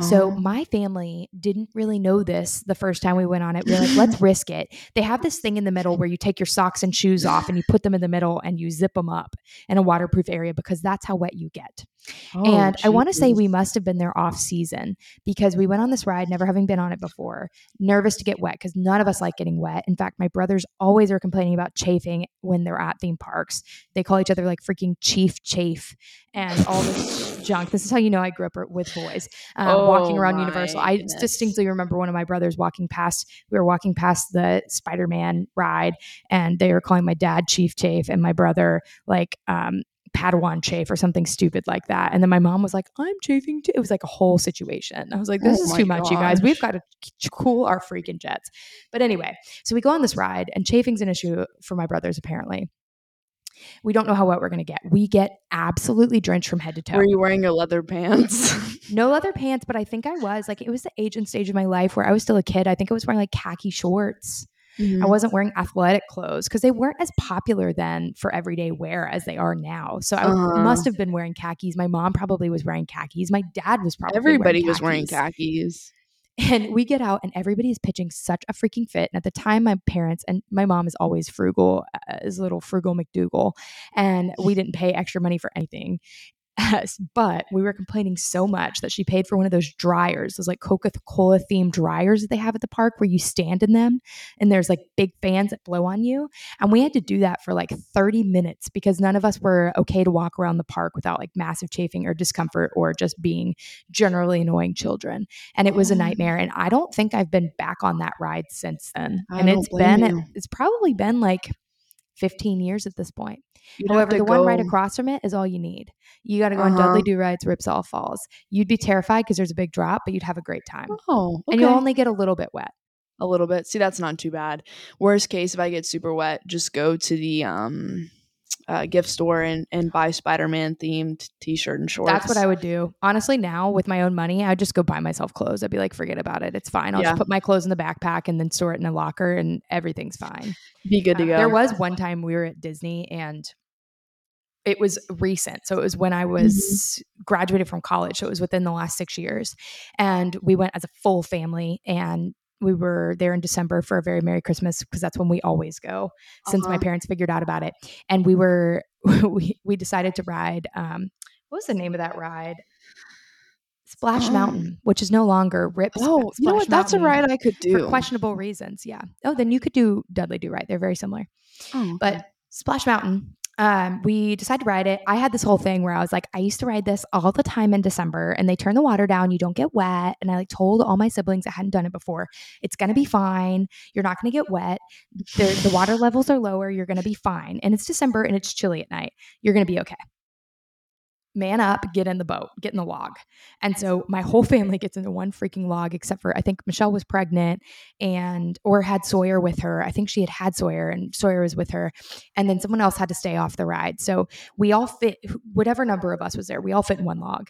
So Oh. my family didn't really know this the first time we went on it. We were like, let's risk it. They have this thing in the middle where you take your socks and shoes off and you put them in the middle and you zip them up in a waterproof area because that's how wet you get. Oh, and I want to say we must have been there off season because we went on this ride, never having been on it before, nervous to get wet because none of us like getting wet. In fact, my brothers always are complaining about chafing when they're at theme parks. They call each other like freaking Chief Chafe and all this junk. This is how you know I grew up with boys um, walking Oh around my Universal. I goodness. distinctly remember one of my brothers walking past. We were walking past the Spider Man ride, and they were calling my dad Chief Chafe and my brother like um, Padawan chafe or something stupid like that. And then my mom was like, I'm chafing too. It was like a whole situation. I was like, this Oh is too much, you guys. We've got to cool our freaking jets. But anyway, so we go on this ride, and chafing's an issue for my brothers, apparently. We don't know how wet we're going to get. We get absolutely drenched from head to toe. Were you wearing your leather pants? no leather pants, but I think I was. Like, it was the age and stage of my life where I was still a kid. I think I was wearing like khaki shorts. I Mhm. wasn't wearing athletic clothes because they weren't as popular then for everyday wear as they are now. So I Uh-huh. must have been wearing khakis. My mom probably was wearing khakis. My dad was probably Everybody wearing was wearing khakis. And we get out and everybody is pitching such a freaking fit. And at the time, my parents and my mom is always frugal, uh, is a little frugal McDougal. And we didn't pay extra money for anything. Yes, but we were complaining so much that she paid for one of those dryers, those like Coca Cola themed dryers that they have at the park where you stand in them and there's like big fans that blow on you. And we had to do that for like 30 minutes because none of us were okay to walk around the park without like massive chafing or discomfort or just being generally annoying children. And it was a nightmare. And I don't think I've been back on that ride since then. I and it's been, you. it's probably been like 15 years at this point. You'd However, the one right across from it is all you need. You got to go on Uh-huh. Dudley Do Right's, Ripsaw Falls. You'd be terrified because there's a big drop, but you'd have a great time. Oh, And you'll only get a little bit wet. a little bit. See, that's not too bad. Worst case, if I get super wet, just go to the um uh, gift store and and buy Spider Man themed t shirt and shorts. That's what I would do. Honestly, now with my own money, I'd just go buy myself clothes. I'd be like, forget about it. It's fine. I'll Yeah. just put my clothes in the backpack and then store it in a locker and everything's fine. be good to Um, go. There was one time we were at Disney and it was recent. So it was when I Mm-hmm. was graduated from college. So it was within the last six years. And we went as a full family and we were there in December for a very Merry Christmas because that's when we always go since my Uh-huh. parents figured out about it. And we were, we, we decided to ride, um, what was the name of that ride? Splash Um, Mountain, which is no longer Rip. Sp- Oh, you know what? That's a ride I could do. for questionable reasons. Yeah. Oh, then you could do Dudley Do Right. They're very similar. Oh, okay. But Splash Mountain, um, we decided to ride it. I had this whole thing where I was like, I used to ride this all the time in December, and they turn the water down. You don't get wet. And I like told all my siblings I hadn't done it before. It's gonna be fine. You're not gonna get wet. The, the water levels are lower. You're gonna be fine. And it's December and it's chilly at night. You're gonna be okay. Man up, get in the boat, get in the log. And so my whole family gets into one freaking log, except for I think Michelle was pregnant and or had Sawyer with her. I think she had had Sawyer and Sawyer was with her. And then someone else had to stay off the ride. So we all fit, whatever number of us was there, we all fit in one log.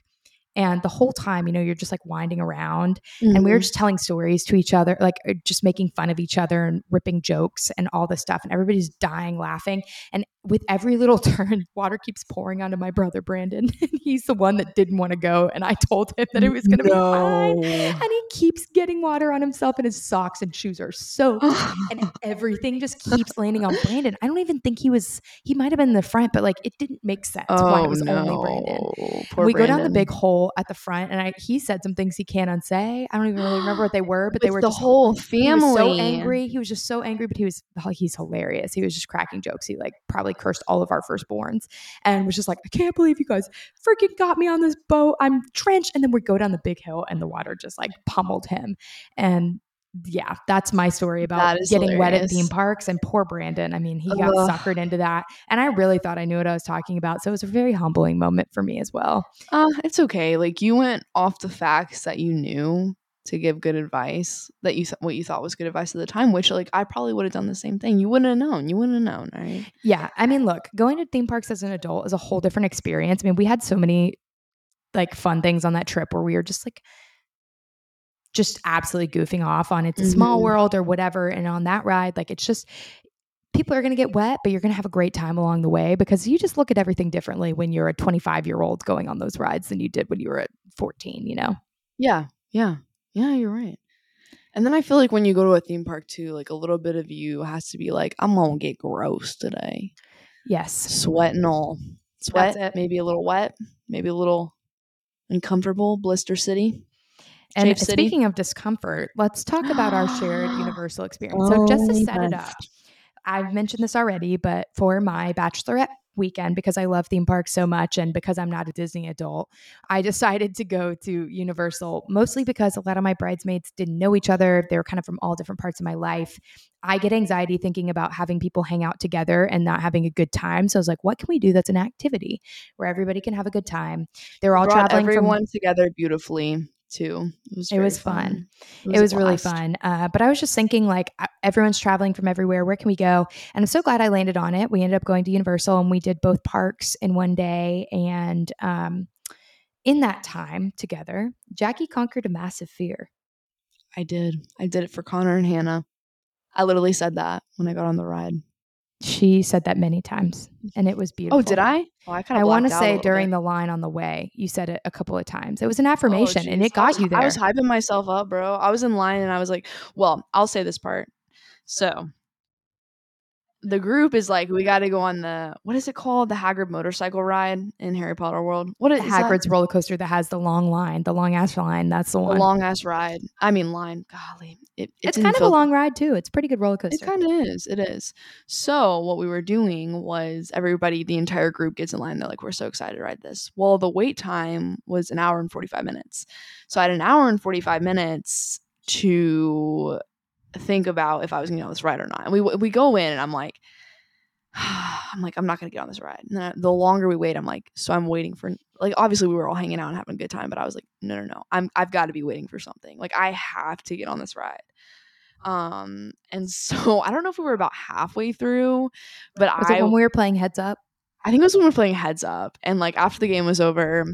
And the whole time, you know, you're just like winding around and we were Mhm. just telling stories to each other, like uh, just making fun of each other and ripping jokes and all this stuff. And everybody's dying laughing. And with every little turn, water keeps pouring onto my brother Brandon. And he's the one that didn't want to go. And I told him that it was going to be fine. And he keeps getting water on himself, and his socks and shoes are soaked. and everything just keeps landing on Brandon. I don't even think he was, he might have been in the front, but like it didn't make sense why oh it was no. only Brandon Poor we go down the big hole at the front, and I he said some things he can't unsay. I don't even really remember what they were, but they were the just, whole He family. was so angry. He was just so angry, but he was oh, he's hilarious. He was just cracking jokes. He like probably cursed all of our firstborns and was just like, I can't believe you guys freaking got me on this boat. I'm drenched. And then we go down the big hill, and the water just like pummeled him. And yeah, that's my story about getting wet at theme parks. And poor Brandon. I mean, he got Ugh. suckered into that. And I really thought I knew what I was talking about. So it was a very humbling moment for me as well. Uh, it's okay. Like you went off the facts that you knew to give good advice that you th- what you thought was good advice at the time, which like I probably would have done the same thing. You wouldn't have known. You wouldn't have known, right? Yeah. I mean, look, going to theme parks as an adult is a whole different experience. I mean, we had so many like fun things on that trip where we were just like, just absolutely goofing off on it's a small Mhm. world or whatever. And on that ride, like it's just people are going to get wet, but you're going to have a great time along the way because you just look at everything differently when you're a 25 year old going on those rides than you did when you were at 14, you know? Yeah, yeah, yeah. You're right. And then I feel like when you go to a theme park too, like a little bit of you has to be like, I'm gonna get gross today, Yes. sweat and all, sweat, maybe a little wet, maybe a little uncomfortable, blister city. And Shape City? speaking of discomfort, let's talk about our shared universal experience. So just to Oh, set it up, I've mentioned this already, but for my bachelorette weekend, because I love theme parks so much and because I'm not a Disney adult, I decided to go to Universal mostly because a lot of my bridesmaids didn't know each other. They were kind of from all different parts of my life. I get anxiety thinking about having people hang out together and not having a good time. So I was like, what can we do that's an activity where everybody can have a good time? They're all traveling from everyone together beautifully too. It was, It was fun. It it was really fun. Uh, but I was just thinking, like, everyone's traveling from everywhere. Where can we go? And I'm so glad I landed on it. We ended up going to Universal and we did both parks in one day. And um, in that time together, Jackie conquered a massive fear. I did. I did it for Connor and Hannah. I literally said that when I got on the ride. She said that many times, and it was oh, beautiful. Oh, did I? Oh, I kind of. I want to say during the line on the way, you said it a couple of times. It was an oh, affirmation, and it Oh, got was- you there. I was hyping myself up, bro. I was in line and I was like, well, I'll say this part. So the group is like, we got to go on the what is it called? The Hagrid motorcycle ride in Harry Potter World. What is the that? Hagrid's roller coaster that has the long line, the long ass line. That's the The one. long ass ride. I mean, line. Golly, it, it's in kind of a long ride too. It's a pretty good roller coaster. It kind of is. It is. So what we were doing was everybody, the entire group gets in line. They're like, "We're so excited to ride this." Well, the wait time was an hour and forty five minutes. So I had an hour and forty five minutes to think about if I was going to get on this ride or not. And we we go in, and I'm like, I'm like, I'm not going to get on this ride. And I- the longer we wait, I'm like, so I'm waiting for like obviously we were all hanging out and having a good time, but I was like, no, no, no, I'm I've got to be waiting for something. Like I have to get on this ride. Um, and so I don't know if we were about halfway through, but Was I when we were playing Heads Up? I think it was when we were playing Heads Up, and like after the game was over,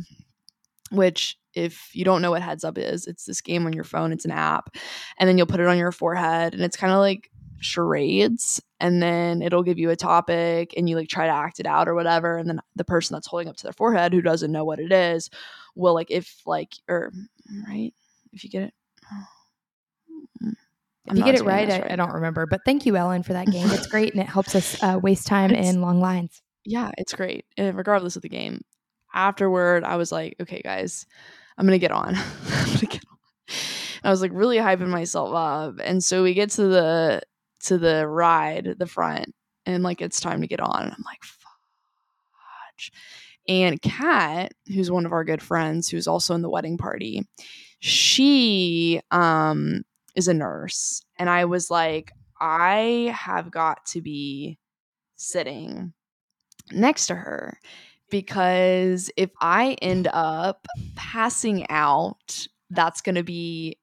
which if you don't know what Heads Up is, it's this game on your phone. It's an app, and then you'll put it on your forehead, and it's kind of like charades, and then it'll give you a topic, and you like try to act it out or whatever, and then the person that's holding up to their forehead who doesn't know what it is will like if like or right if you get it. If you get it explaining right, I, I don't remember. But thank you, Ellen, for that game. It's great and it helps us uh, waste time It's- in long lines. yeah, it's great. And regardless of the game. Afterward, I was like, okay, guys, I'm gonna get on. I'm gonna get on. I was like really hyping myself up. And so we get to the to the ride, the front, and like it's time to get on. And I'm like, fudge. And Kat, who's one of our good friends, who's also in the wedding party, she um is a nurse. And I was like, I have got to be sitting next to her because if I end up passing out, that's going to be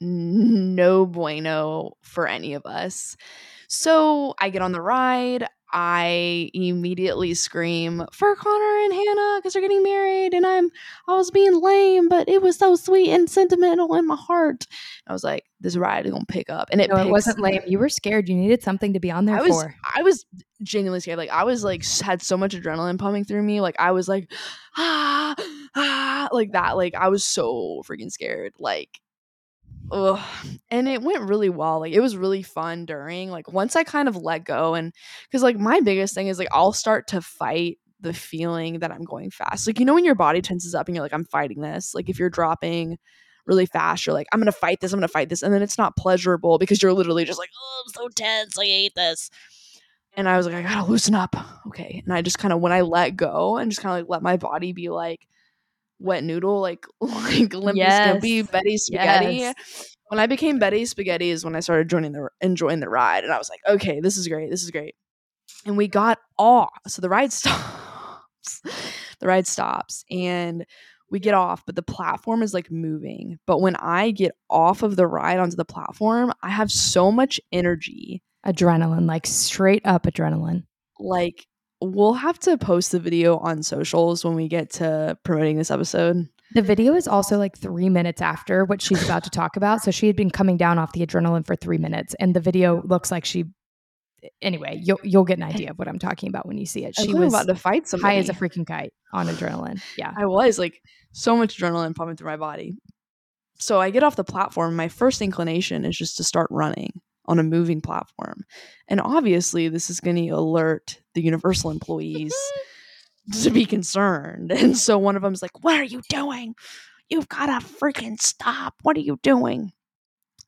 no bueno for any of us. So I get on the ride. I immediately scream for Connor and Hannah because they're getting married, and I'm I was being lame, but it was so sweet and sentimental in my heart. I was like, this ride is gonna pick up, and it No, it wasn't lame. You were scared. You needed something to be on there I was for. I was genuinely scared. Like I was like had so much adrenaline pumping through me. Like I was like ah ah like that. Like I was so freaking scared. Like ugh. And it went really well. Like it was really fun during. Like once I kind of let go and because like my biggest thing is like I'll start to fight the feeling that I'm going fast. Like you know when your body tenses up and you're like I'm fighting this. Like if you're dropping really fast, you're like I'm gonna fight this. I'm gonna fight this, and then it's not pleasurable because you're literally just like oh I'm so tense. I hate this. And I was like, I gotta loosen up. Okay. And I just kind of, when I let go and just kind of like let my body be like wet noodle, like, like Limpy Yes. Skimpy, Betty Spaghetti. Yes. When I became Betty Spaghetti is when I started joining the, enjoying the ride. And I was like, okay, this is great. This is great. And we got off. So the ride stops. the ride stops and we get off, but the platform is like moving. But when I get off of the ride onto the platform, I have so much energy Adrenaline, like straight up adrenaline. like we'll have to post the video on socials when we get to promoting this episode. The video is also like three minutes after what she's about to talk about. So she had been coming down off the adrenaline for three minutes, and the video looks like she. Anyway, you'll you'll get an idea of what I'm talking about when you see it. She was about to fight somebody. high as a freaking kite on adrenaline. Yeah, I was like so much adrenaline pumping through my body. so I get off the platform. My first inclination is just to start running on a moving platform. And obviously, this is going to alert the Universal employees to be concerned. And so one of them's like, What are you doing? You've got to freaking stop. What are you doing?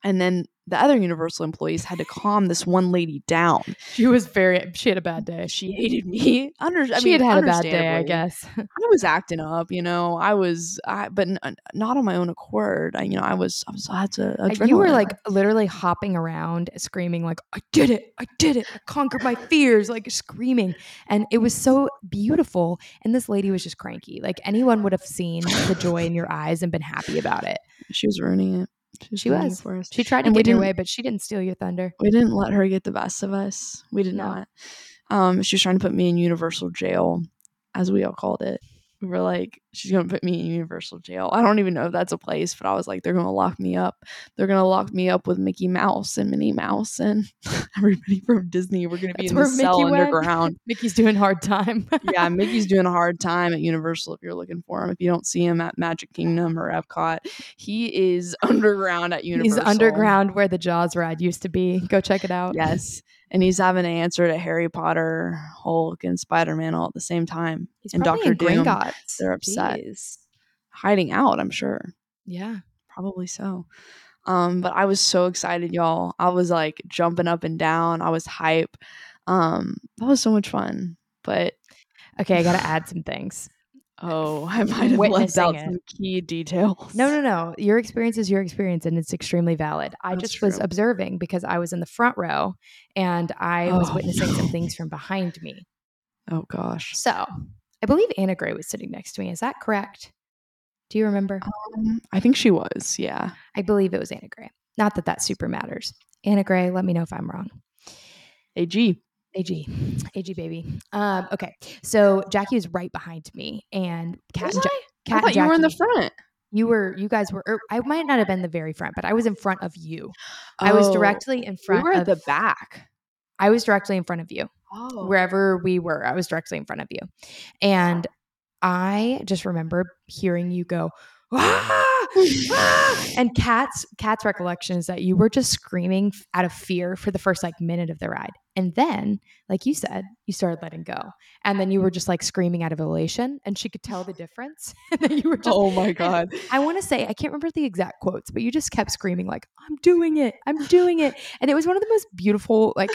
And then the other Universal employees had to calm this one lady down. She was very. She had a bad day. She hated me. Under, I she mean, had had a bad day, I guess. I was acting up, you know. I was, I, but n- not on my own accord. I, you know, I was, I was, I had to. Uh, you were like literally hopping around, screaming like, "I did it! I did it! I conquered my fears!" Like screaming, and it was so beautiful. And this lady was just cranky. Like anyone would have seen the joy in your eyes and been happy about it. she was ruining it. She was. She tried to And get your way, but she didn't steal your thunder. We didn't let her get the best of us. We did No. not. Um, she was trying to put me in universal jail, as we all called it. We were like, she's gonna put me in universal jail. I don't even know if that's a place, but I was like, they're gonna lock me up. They're gonna lock me up with Mickey Mouse and Minnie Mouse and everybody from Disney. We're gonna be That's in the cell Mickey underground. Mickey's doing hard time. yeah, Mickey's doing a hard time at Universal if you're looking for him. If you don't see him at Magic Kingdom or Epcot, he is underground at Universal. He's underground where the Jaws ride used to be. Go check it out. Yes. And he's having to answer to Harry Potter, Hulk, and Spider Man all at the same time. He's and Doctor Doom. Gringotts. They're upset. Jeez. Hiding out, I'm sure. Yeah. Probably so. Um, but I was so excited, y'all. I was like jumping up and down. I was hype. Um, that was so much fun. But Okay, I got to add some things. Oh, I might have left out it. some key details. No, no, no. Your experience is your experience and it's extremely valid. I That's just was observing because I was in the front row and I was Oh. witnessing some things from behind me. Oh gosh. So I believe Anna Gray was sitting next to me. Is that correct? Do you remember? Um, I think she was. Yeah. I believe it was Anna Gray. Not that that super matters. Anna Gray, let me know if I'm wrong. AG. AG, AG baby. Um, okay, so Jackie was right behind me, and Was and ja- I? Kat I thought and you were in the front. You were, you guys were. Or I might not have been the very front, but I was in front of you. I was Oh, directly in front. We were at of, the back. I was directly in front of you. Oh. Wherever we were, I was directly in front of you, and I just remember hearing you go. "Ah!" Ah! and Cat's Kat's recollection is that you were just screaming out of fear for the first like minute of the ride, and then, like you said, you started letting go, and then you were just like screaming out of elation, and she could tell the difference. and then you were just. oh my god. I want to say I can't remember the exact quotes, but you just kept screaming like "I'm doing it, I'm doing it," and it was one of the most beautiful. Like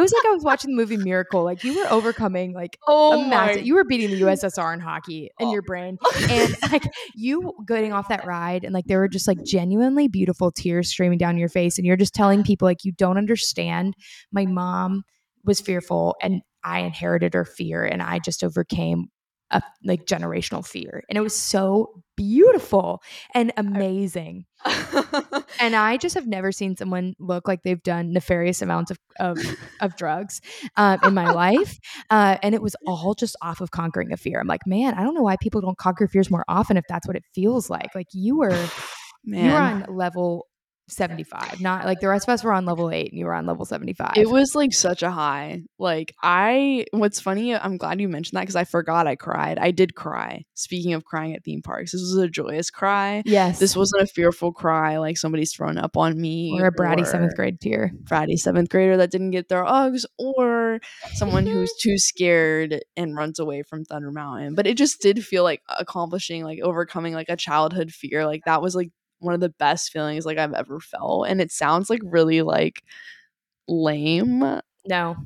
it was like I was watching the movie Miracle. Like you were overcoming like Oh a massive. You were beating the USSR in hockey in oh. your brain, and like you getting off that ride, and like there were just like genuinely beautiful tears streaming down your face, and you're just telling people like you don't understand. My mom was fearful, and I inherited her fear, and I just overcame a like generational fear, and it was so beautiful and amazing. And I just have never seen someone look like they've done nefarious amounts of of, of drugs um, in my life, uh, and it was all just off of conquering a fear. I'm like, man, I don't know why people don't conquer fears more often if that's what it feels like. Like you were, Man. you were on level seventy five, not like the rest of us were on level eight, and you were on level seventy five. It was like such a high. Like I what's funny, I'm glad you mentioned that because I forgot I cried. I did cry. Speaking of crying at theme parks, this was a joyous cry. yes, This wasn't a fearful cry like somebody's thrown up on me. or a bratty or seventh grade tear. bratty seventh grader that didn't get their Uggs or someone who's too scared and runs away from Thunder Mountain. But it just did feel like accomplishing, like overcoming like a childhood fear. Like that was like one of the best feelings like I've ever felt. And it sounds like really like lame. No,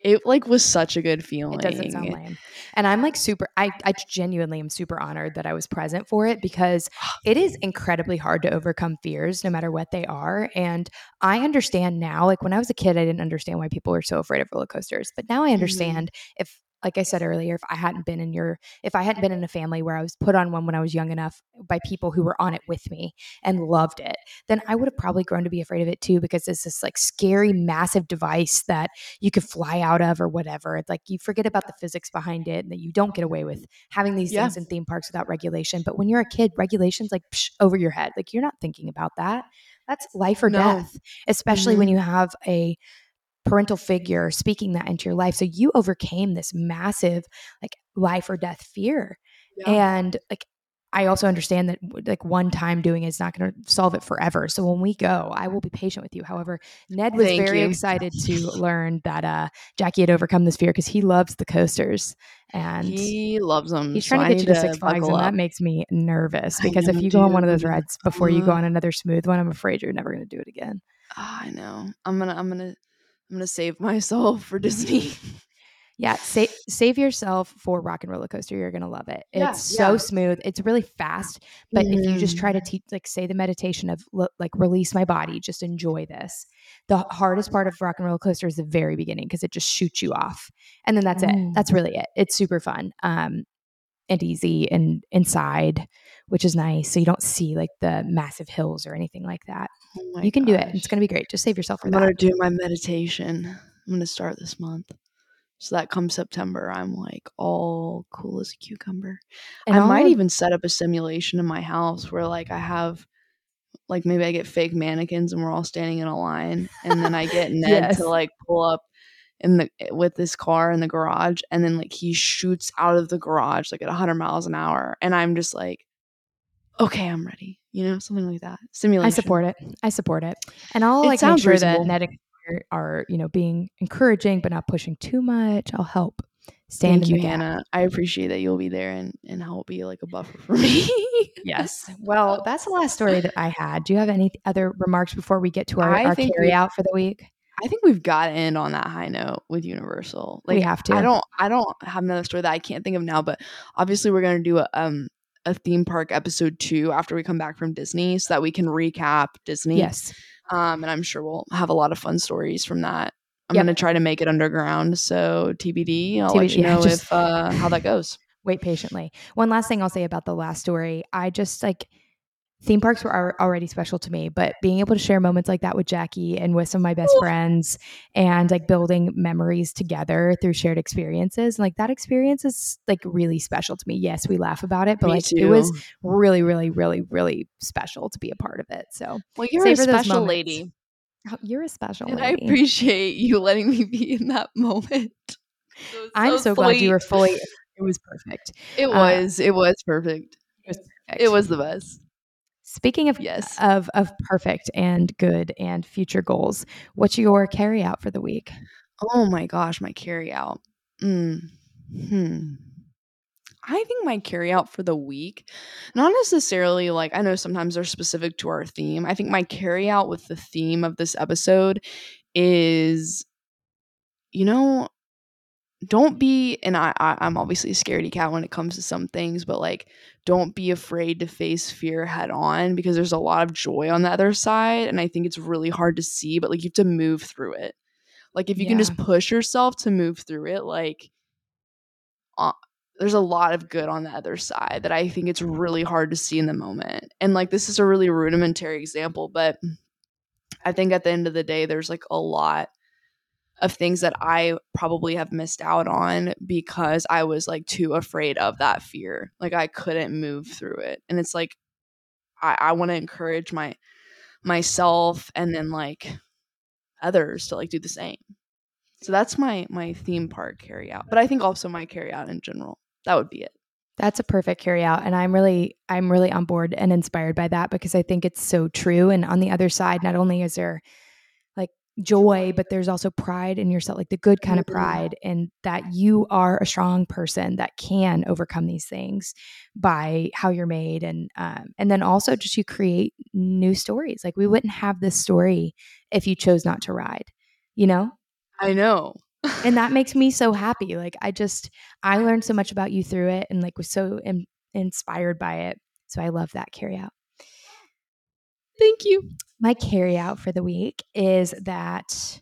It like was such a good feeling. It doesn't sound lame. And I'm like super I, I genuinely am super honored that I was present for it because it is incredibly hard to overcome fears no matter what they are. And I understand now, like when I was a kid, I didn't understand why people were so afraid of roller coasters. But now I mm-hmm. understand if like I said earlier, if I hadn't been in your if I hadn't been in a family where I was put on one when I was young enough by people who were on it with me and loved it, then I would have probably grown to be afraid of it too because it's this like scary, massive device that you could fly out of or whatever. It's like you forget about the physics behind it and that you don't get away with having these Yeah. things in theme parks without regulation. But when you're a kid, regulations like psh, over your head. Like you're not thinking about that. That's life or No. death, especially Mhm. when you have a parental figure speaking that into your life. So you overcame this massive like life or death fear. Yeah. And like I also understand that like one time doing it is not going to solve it forever. So when we go, I will be patient with you. However, Ned was Thank very you. excited to learn that uh, Jackie had overcome this fear because he loves the coasters and he loves them. he's trying I to get you to Six Flags, and that makes me nervous because if know, you go on one of those rides before you go Uh, on another smooth one, I'm afraid you're never going to do it again. Ah, I know. I'm gonna. I'm gonna. I'm gonna save myself for Disney. Yeah, sa- save yourself for Rock and Roller Coaster. You're gonna love it. Yeah, It's so yeah. smooth. It's really fast, but if you just try to teach, like, say the meditation of like release my body, just enjoy this. The hardest part of Rock and Roller Coaster is the very beginning because it just shoots you off, and then that's it. Mm. That's really it. It's super fun, um, and easy and inside, which is nice. So you don't see like the massive hills or anything like that. Oh you can do it. It's gonna be great. Just save yourself for I'm that. gonna do my meditation. I'm gonna start this month. So that comes September, I'm like all cool as a cucumber. And I all might even set up a simulation in my house where like I have like maybe I get fake mannequins and we're all standing in a line and then I get Ned Yes. to like pull up in the eh, with this car in the garage and then like he shoots out of the garage like at 100 miles an hour and I'm just like okay, I'm ready. You know, something like that. Simulation. I support it. I support it. And I'll It like make sure that reasonable. And are, you know, being encouraging but not pushing too much. I'll help. Stand Thank you, gap. Hannah. I appreciate that you'll be there and, and help be like a buffer for me. Yes. Well, that's the last story that I had. Do you have any other remarks before we get to our, I our carry we- out for the week? I think we've got to end on that high note with Universal. We Like have to. I don't I don't have another story that I can't think of now, but obviously we're gonna do a um a theme park episode two after we come back from Disney so that we can recap Disney. Yes. Um and I'm sure we'll have a lot of fun stories from that. I'm Yep. gonna try to make it underground. So TBD. I'll let TBD, you know just- if uh how that goes. Wait patiently. One last thing I'll say about the last story. I just like theme parks were already special to me, but being able to share moments like that with Jackie and with some of my best friends and like building memories together through shared experiences, like that experience is like really special to me. Yes, we laugh about it, but Me like too. it was really, really, really, really special to be a part of it. So well you're a special lady. oh, you're a special And I appreciate you letting me be in that moment. Was I'm so glad you were fully. It was perfect. It uh, was. it was perfect. It was perfect. It was the best. Speaking of Yes. of of perfect and good and future goals, what's your carry out for the week? Oh my gosh, my carry out. Mm. Hmm. I think my carry out for the week, not necessarily like I know sometimes they're specific to our theme. I think my carry out with the theme of this episode is, you know, don't be and I, I I'm obviously a scaredy cat when it comes to some things, but like don't be afraid to face fear head on because there's a lot of joy on the other side, and I think it's really hard to see, but like you have to move through it. Like if you can just push yourself to move through it, like uh, there's a lot of good on the other side that I think it's really hard to see in the moment. And like this is a really rudimentary example, but I think at the end of the day, there's like a lot of things that I probably have missed out on because I was like too afraid of that fear. Like I couldn't move through it. And it's like I, I want to encourage my myself and then like others to like do the same. So that's my my theme park carry out. But I think also my carry out in general. That would be it. That's a perfect carry out and I'm really I'm really on board and inspired by that because I think it's so true and on the other side not only is there joy but there's also pride in yourself like the good kind of Mhm. pride and that you are a strong person that can overcome these things by how you're made and um, and then also just you create new stories like we wouldn't have this story if you chose not to ride you know I know. and that makes me so happy like i just i learned so much about you through it and like was so in, inspired by it so i love that carry out Thank you. my carry out for the week is that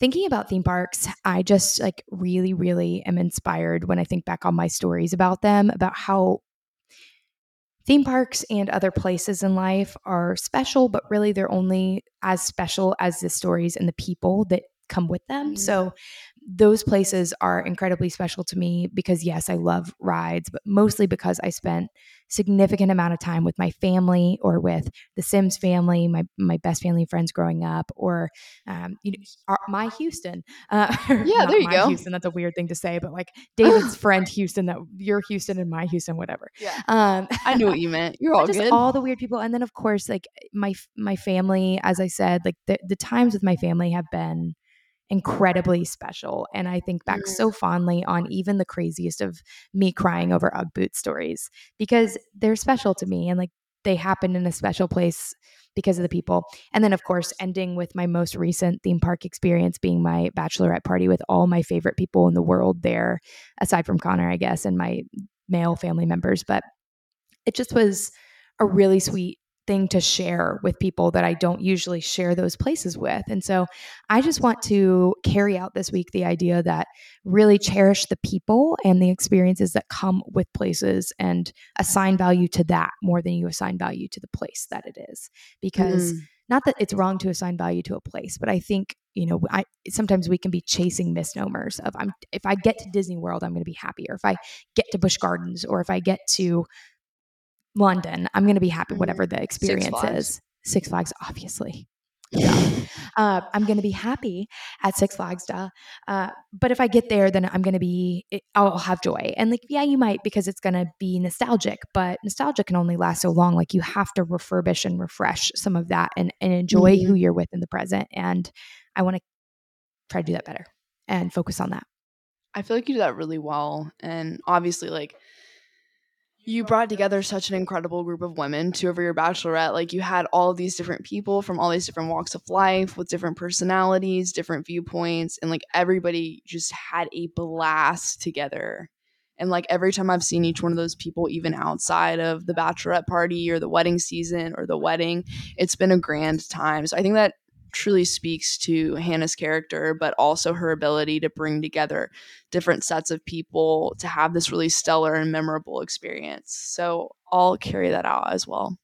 thinking about theme parks i just like really really am inspired when i think back on my stories about them about how theme parks and other places in life are special but really they're only as special as the stories and the people that come with them Mm. so those places are incredibly special to me because yes i love rides but mostly because i spent significant amount of time with my family or with the Sims family, my my best family friends growing up, or um, you know, our, my Houston. Uh, yeah, there you go. Houston. That's a weird thing to say, but like David's friend Houston, that your Houston and my Houston, whatever. Yeah. Um, I knew what you meant. You're all just good. All the weird people, and then of course, like my my family. As I said, like the the times with my family have been incredibly special. And I think back so fondly on even the craziest of me crying over Ugg boot stories because they're special to me and like they happen in a special place because of the people. And then, of course, ending with my most recent theme park experience being my bachelorette party with all my favorite people in the world there, aside from Connor, I guess, and my male family members. But it just was a really sweet thing to share with people that I don't usually share those places with. And so I just want to carry out this week the idea that really cherish the people and the experiences that come with places and assign value to that more than you assign value to the place that it is. Because mm. not that it's wrong to assign value to a place, but I think you know I sometimes we can be chasing misnomers of I'm if I get to Disney World I'm going to be happy or if I get to Busch Gardens or if I get to London, I'm going to be happy, mm-hmm. whatever the experience Six is. Six Flags, obviously. Yeah. uh, I'm going to be happy at Six Flags, duh. Uh, but if I get there, then I'm going to be, I'll have joy. And like, yeah, you might because it's going to be nostalgic, but nostalgia can only last so long. Like, you have to refurbish and refresh some of that and, and enjoy mm-hmm. who you're with in the present. And I want to try to do that better and focus on that. I feel like you do that really well. And obviously, like, you brought together such an incredible group of women to over your bachelorette. Like you had all these different people from all these different walks of life with different personalities, different viewpoints, and like everybody just had a blast together. And like every time I've seen each one of those people, even outside of the bachelorette party or the wedding season or the wedding, it's been a grand time. So I think that truly speaks to Hannah's character, but also her ability to bring together different sets of people to have this really stellar and memorable experience. So I'll carry that out as well.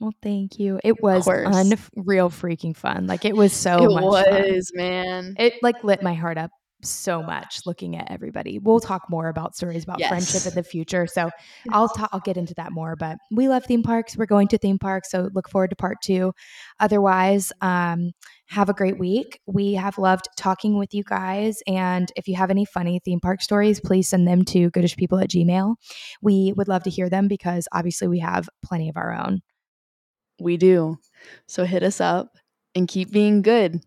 Well, thank you. It was unreal freaking fun. Like it was so it much was, fun. man. It like lit my heart up so much looking at everybody. We'll talk more about stories about yes. friendship in the future. So I'll ta- I'll get into that more. But we love theme parks. We're going to theme parks, so look forward to part two. Otherwise, um, have a great week. We have loved talking with you guys. And if you have any funny theme park stories, please send them to goodishpeople at gmail. We would love to hear them because obviously we have plenty of our own. We do. So hit us up and keep being good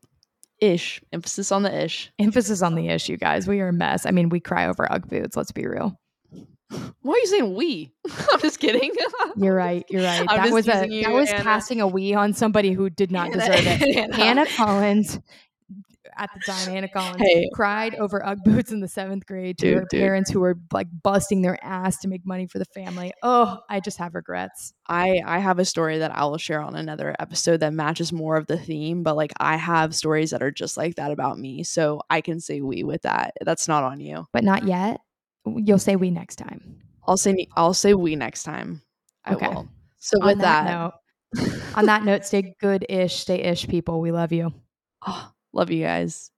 ish. Emphasis on the ish. Emphasis on the ish, you guys. We are a mess. I mean, we cry over Ugg boots. Let's be real. Why are you saying we? I'm just kidding. You're right. You're right. I'm that was a that was Anna. passing a we on somebody who did not Anna, deserve it. Anna. Hannah Collins at the time, Hannah Collins hey. cried over Ugg boots in the seventh grade to dude, her dude. parents who were like busting their ass to make money for the family. Oh, I just have regrets. I I have a story that I will share on another episode that matches more of the theme, but like I have stories that are just like that about me, so I can say we with that. That's not on you, but not yet. You'll say we next time. I'll say I'll say we next time. I okay. will. So on with that, that note, on that note, stay good ish, stay ish, people. We love you. Oh, love you guys.